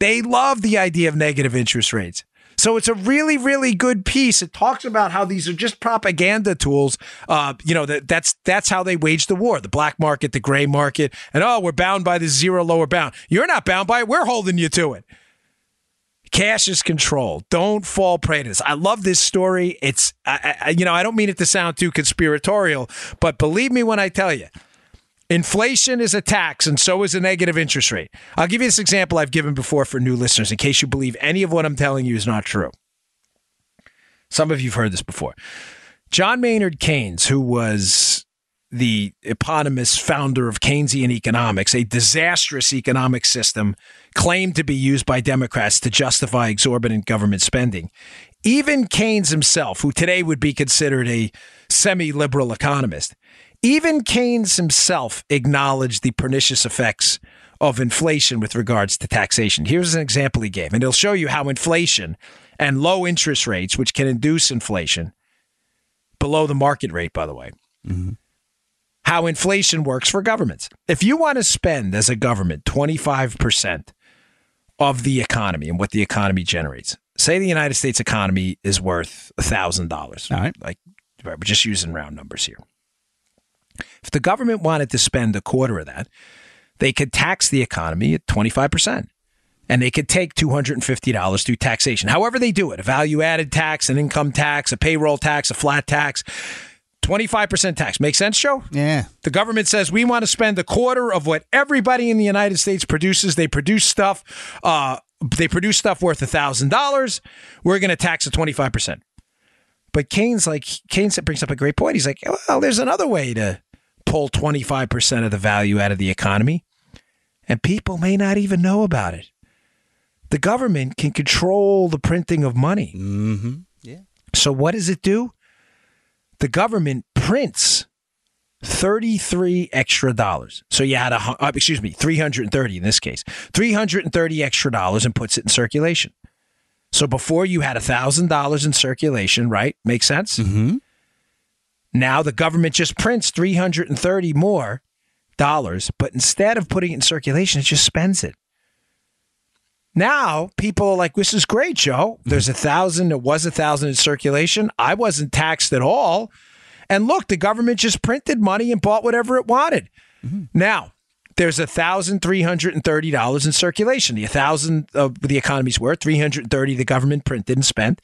They love the idea of negative interest rates. So it's a really, really good piece. It talks about how these are just propaganda tools. Uh, you know, that that's that's how they wage the war: the black market, the gray market, and oh, we're bound by the zero lower bound. You're not bound by it. We're holding you to it. Cash is control. Don't fall prey to this. I love this story. It's, I, I, you know, I don't mean it to sound too conspiratorial, but believe me when I tell you, inflation is a tax, and so is a negative interest rate. I'll give you this example I've given before for new listeners, in case you believe any of what I'm telling you is not true. Some of you've heard this before. John Maynard Keynes, who was the eponymous founder of Keynesian economics, a disastrous economic system claimed to be used by Democrats to justify exorbitant government spending. Even Keynes himself, who today would be considered a semi liberal economist, even Keynes himself acknowledged the pernicious effects of inflation with regards to taxation. Here's an example he gave, and it'll show you how inflation and low interest rates, which can induce inflation below the market rate, by the way, mm-hmm. how inflation works for governments. If you want to spend as a government 25% of the economy and what the economy generates, say the United States economy is worth $1,000. All right. Like, we're just using round numbers here. If the government wanted to spend a quarter of that, they could tax the economy at 25%. And they could take $250 through taxation. However, they do it a value added tax, an income tax, a payroll tax, a flat tax, 25% tax. Make sense, Joe? Yeah. The government says we want to spend a quarter of what everybody in the United States produces. They produce stuff. Uh, they produce stuff worth thousand dollars. We're going to tax it twenty five percent. But Keynes, like Keynes, brings up a great point. He's like, well, there's another way to pull twenty five percent of the value out of the economy, and people may not even know about it. The government can control the printing of money. Mm-hmm. Yeah. So what does it do? The government prints 33 extra dollars. So you had a uh, excuse me, 330 in this case. 330 extra dollars and puts it in circulation. So before you had $1,000 in circulation, right? Makes sense? Mm-hmm. Now the government just prints 330 more dollars, but instead of putting it in circulation, it just spends it. Now people are like, this is great, Joe. Mm-hmm. There's a thousand, there was a thousand in circulation. I wasn't taxed at all. And look, the government just printed money and bought whatever it wanted. Mm-hmm. Now, there's a thousand three hundred and thirty dollars in circulation. The thousand of the economy's worth, three hundred and thirty the government printed and spent.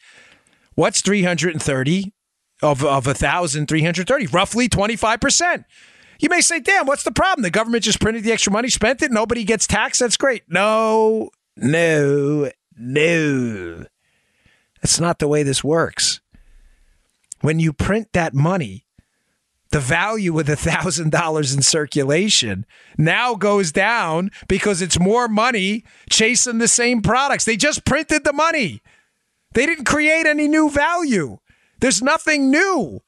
What's three hundred and thirty of of a thousand three hundred thirty? Roughly twenty five percent. You may say, "Damn, what's the problem? The government just printed the extra money, spent it, nobody gets taxed. That's great." No, no, no. That's not the way this works. When you print that money, the value of the thousand dollars in circulation now goes down because it's more money chasing the same products. They just printed the money. They didn't create any new value. There's nothing new.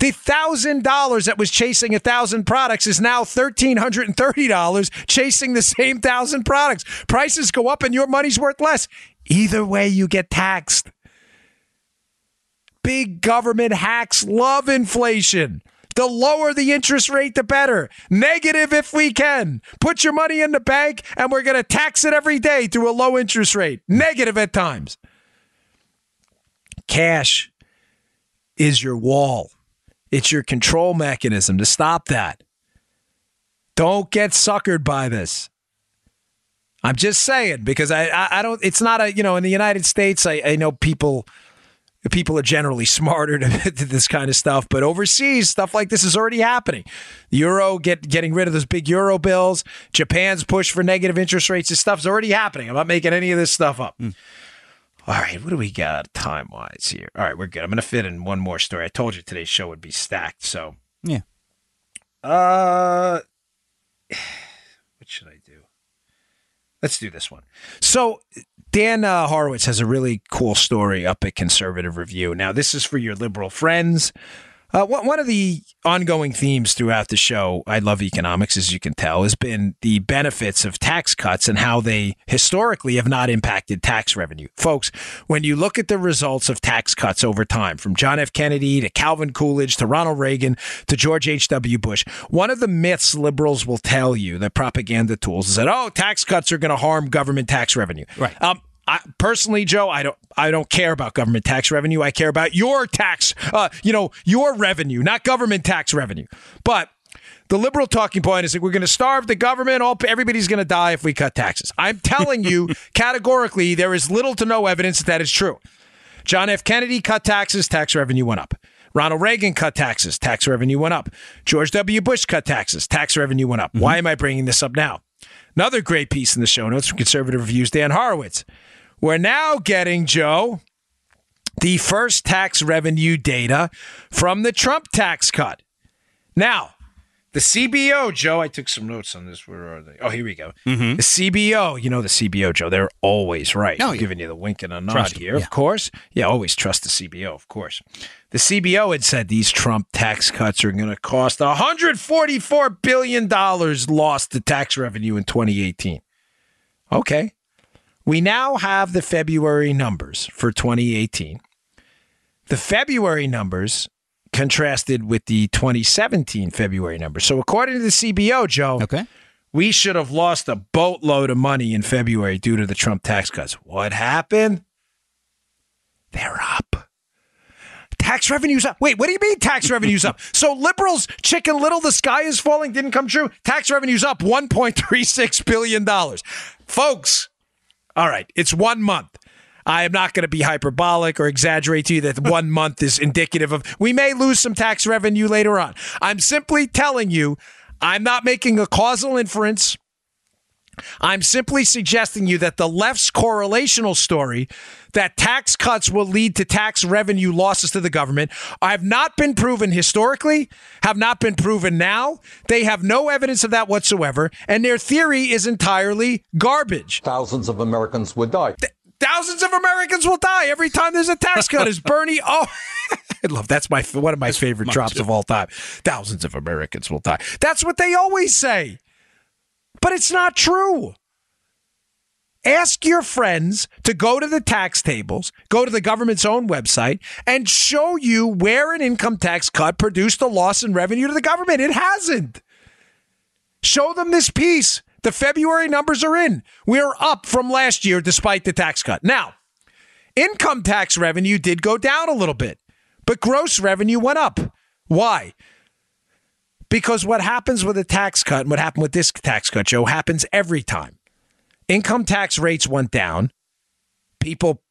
The thousand dollars that was chasing a thousand products is now thirteen hundred and thirty dollars chasing the same thousand products. Prices go up and your money's worth less. Either way, you get taxed. Big government hacks love inflation. The lower the interest rate, the better. Negative if we can. Put your money in the bank and we're going to tax it every day through a low interest rate. Negative at times. Cash is your wall, it's your control mechanism to stop that. Don't get suckered by this. I'm just saying because I, I, I don't. It's not a you know in the United States. I, I know people people are generally smarter to, to, this kind of stuff, but overseas stuff like this is already happening. Euro get getting rid of those big euro bills. Japan's push for negative interest rates. This stuff's already happening. I'm not making any of this stuff up. Mm. All right, what do we got time wise here? All right, we're good. I'm going to fit in one more story. I told you today's show would be stacked, so yeah. Uh, what should I do? Let's do this one. So Dan uh, Horowitz has a really cool story up at Conservative Review. Now, this is for your liberal friends. Uh, one of the ongoing themes throughout the show, I love economics, as you can tell, has been the benefits of tax cuts and how they historically have not impacted tax revenue. Folks, when you look at the results of tax cuts over time, from John F. Kennedy to Calvin Coolidge to Ronald Reagan to George H.W. Bush, one of the myths liberals will tell you, the propaganda tools, is that, oh, tax cuts are going to harm government tax revenue. Right. Um, I, personally, Joe, I don't, I don't care about government tax revenue. I care about your tax, uh, you know, your revenue, not government tax revenue. But the liberal talking point is that we're going to starve the government. All everybody's going to die if we cut taxes. I'm telling you categorically, there is little to no evidence that that is true. John F. Kennedy cut taxes, tax revenue went up. Ronald Reagan cut taxes, tax revenue went up. George W. Bush cut taxes, tax revenue went up. Mm-hmm. Why am I bringing this up now? Another great piece in the show notes from Conservative Review's, Dan Horowitz. We're now getting, Joe, the first tax revenue data from the Trump tax cut. Now, the CBO, Joe, I took some notes on this. Where are they? Oh, here we go. Mm-hmm. The CBO, you know the CBO, Joe, they're always right. No, I'm giving you the wink and a nod trust here, yeah. of course. Yeah, always trust the CBO, of course. The CBO had said these Trump tax cuts are going to cost $144 billion lost to tax revenue in 2018. Okay. We now have the February numbers for 2018. The February numbers contrasted with the 2017 February numbers. So, according to the CBO, Joe, okay. we should have lost a boatload of money in February due to the Trump tax cuts. What happened? They're up. Tax revenues up. Wait, what do you mean tax revenues up? So liberals, chicken little, the sky is falling, didn't come true. Tax revenues up $1.36 billion. Folks, all right, it's one month. I am not going to be hyperbolic or exaggerate to you that one month is indicative of we may lose some tax revenue later on. I'm simply telling you, I'm not making a causal inference. I'm simply suggesting you that the left's correlational story that tax cuts will lead to tax revenue losses to the government I've not been proven historically, have not been proven now. They have no evidence of that whatsoever, and their theory is entirely garbage. Thousands of Americans would die. Th- thousands of Americans will die every time there's a tax cut. Is Bernie? Oh. I love that's my one of my favorite drops of all time. Thousands of Americans will die. That's what they always say. But it's not true. Ask your friends to go to the tax tables, go to the government's own website, and show you where an income tax cut produced a loss in revenue to the government. It hasn't. Show them this piece. The February numbers are in. We're up from last year despite the tax cut. Now, income tax revenue did go down a little bit, but gross revenue went up. Why? Because what happens with a tax cut and what happened with this tax cut, Joe, happens every time. Income tax rates went down. People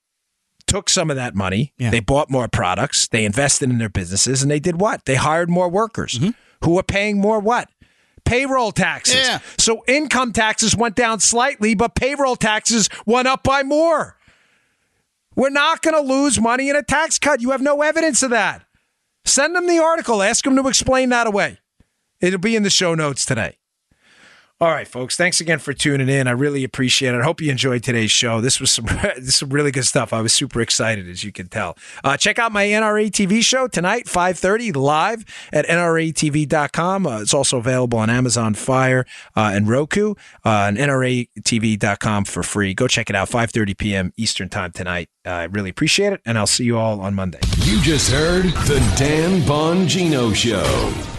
took some of that money. Yeah. They bought more products. They invested in their businesses and they did what? They hired more workers Mm-hmm. who were paying more what? Payroll taxes. Yeah. So income taxes went down slightly, but payroll taxes went up by more. We're not going to lose money in a tax cut. You have no evidence of that. Send them the article. Ask them to explain that away. It'll be in the show notes today. All right, folks. Thanks again for tuning in. I really appreciate it. I hope you enjoyed today's show. This was some this is some really good stuff. I was super excited, as you can tell. Uh, check out my NRA TV show tonight, 5.30, live at NRATV.com. Uh, it's also available on Amazon Fire uh, and Roku uh, and NRATV.com for free. Go check it out, 5.30 p.m. Eastern Time tonight. I really appreciate it, and I'll see you all on Monday. You just heard the Dan Bongino Show.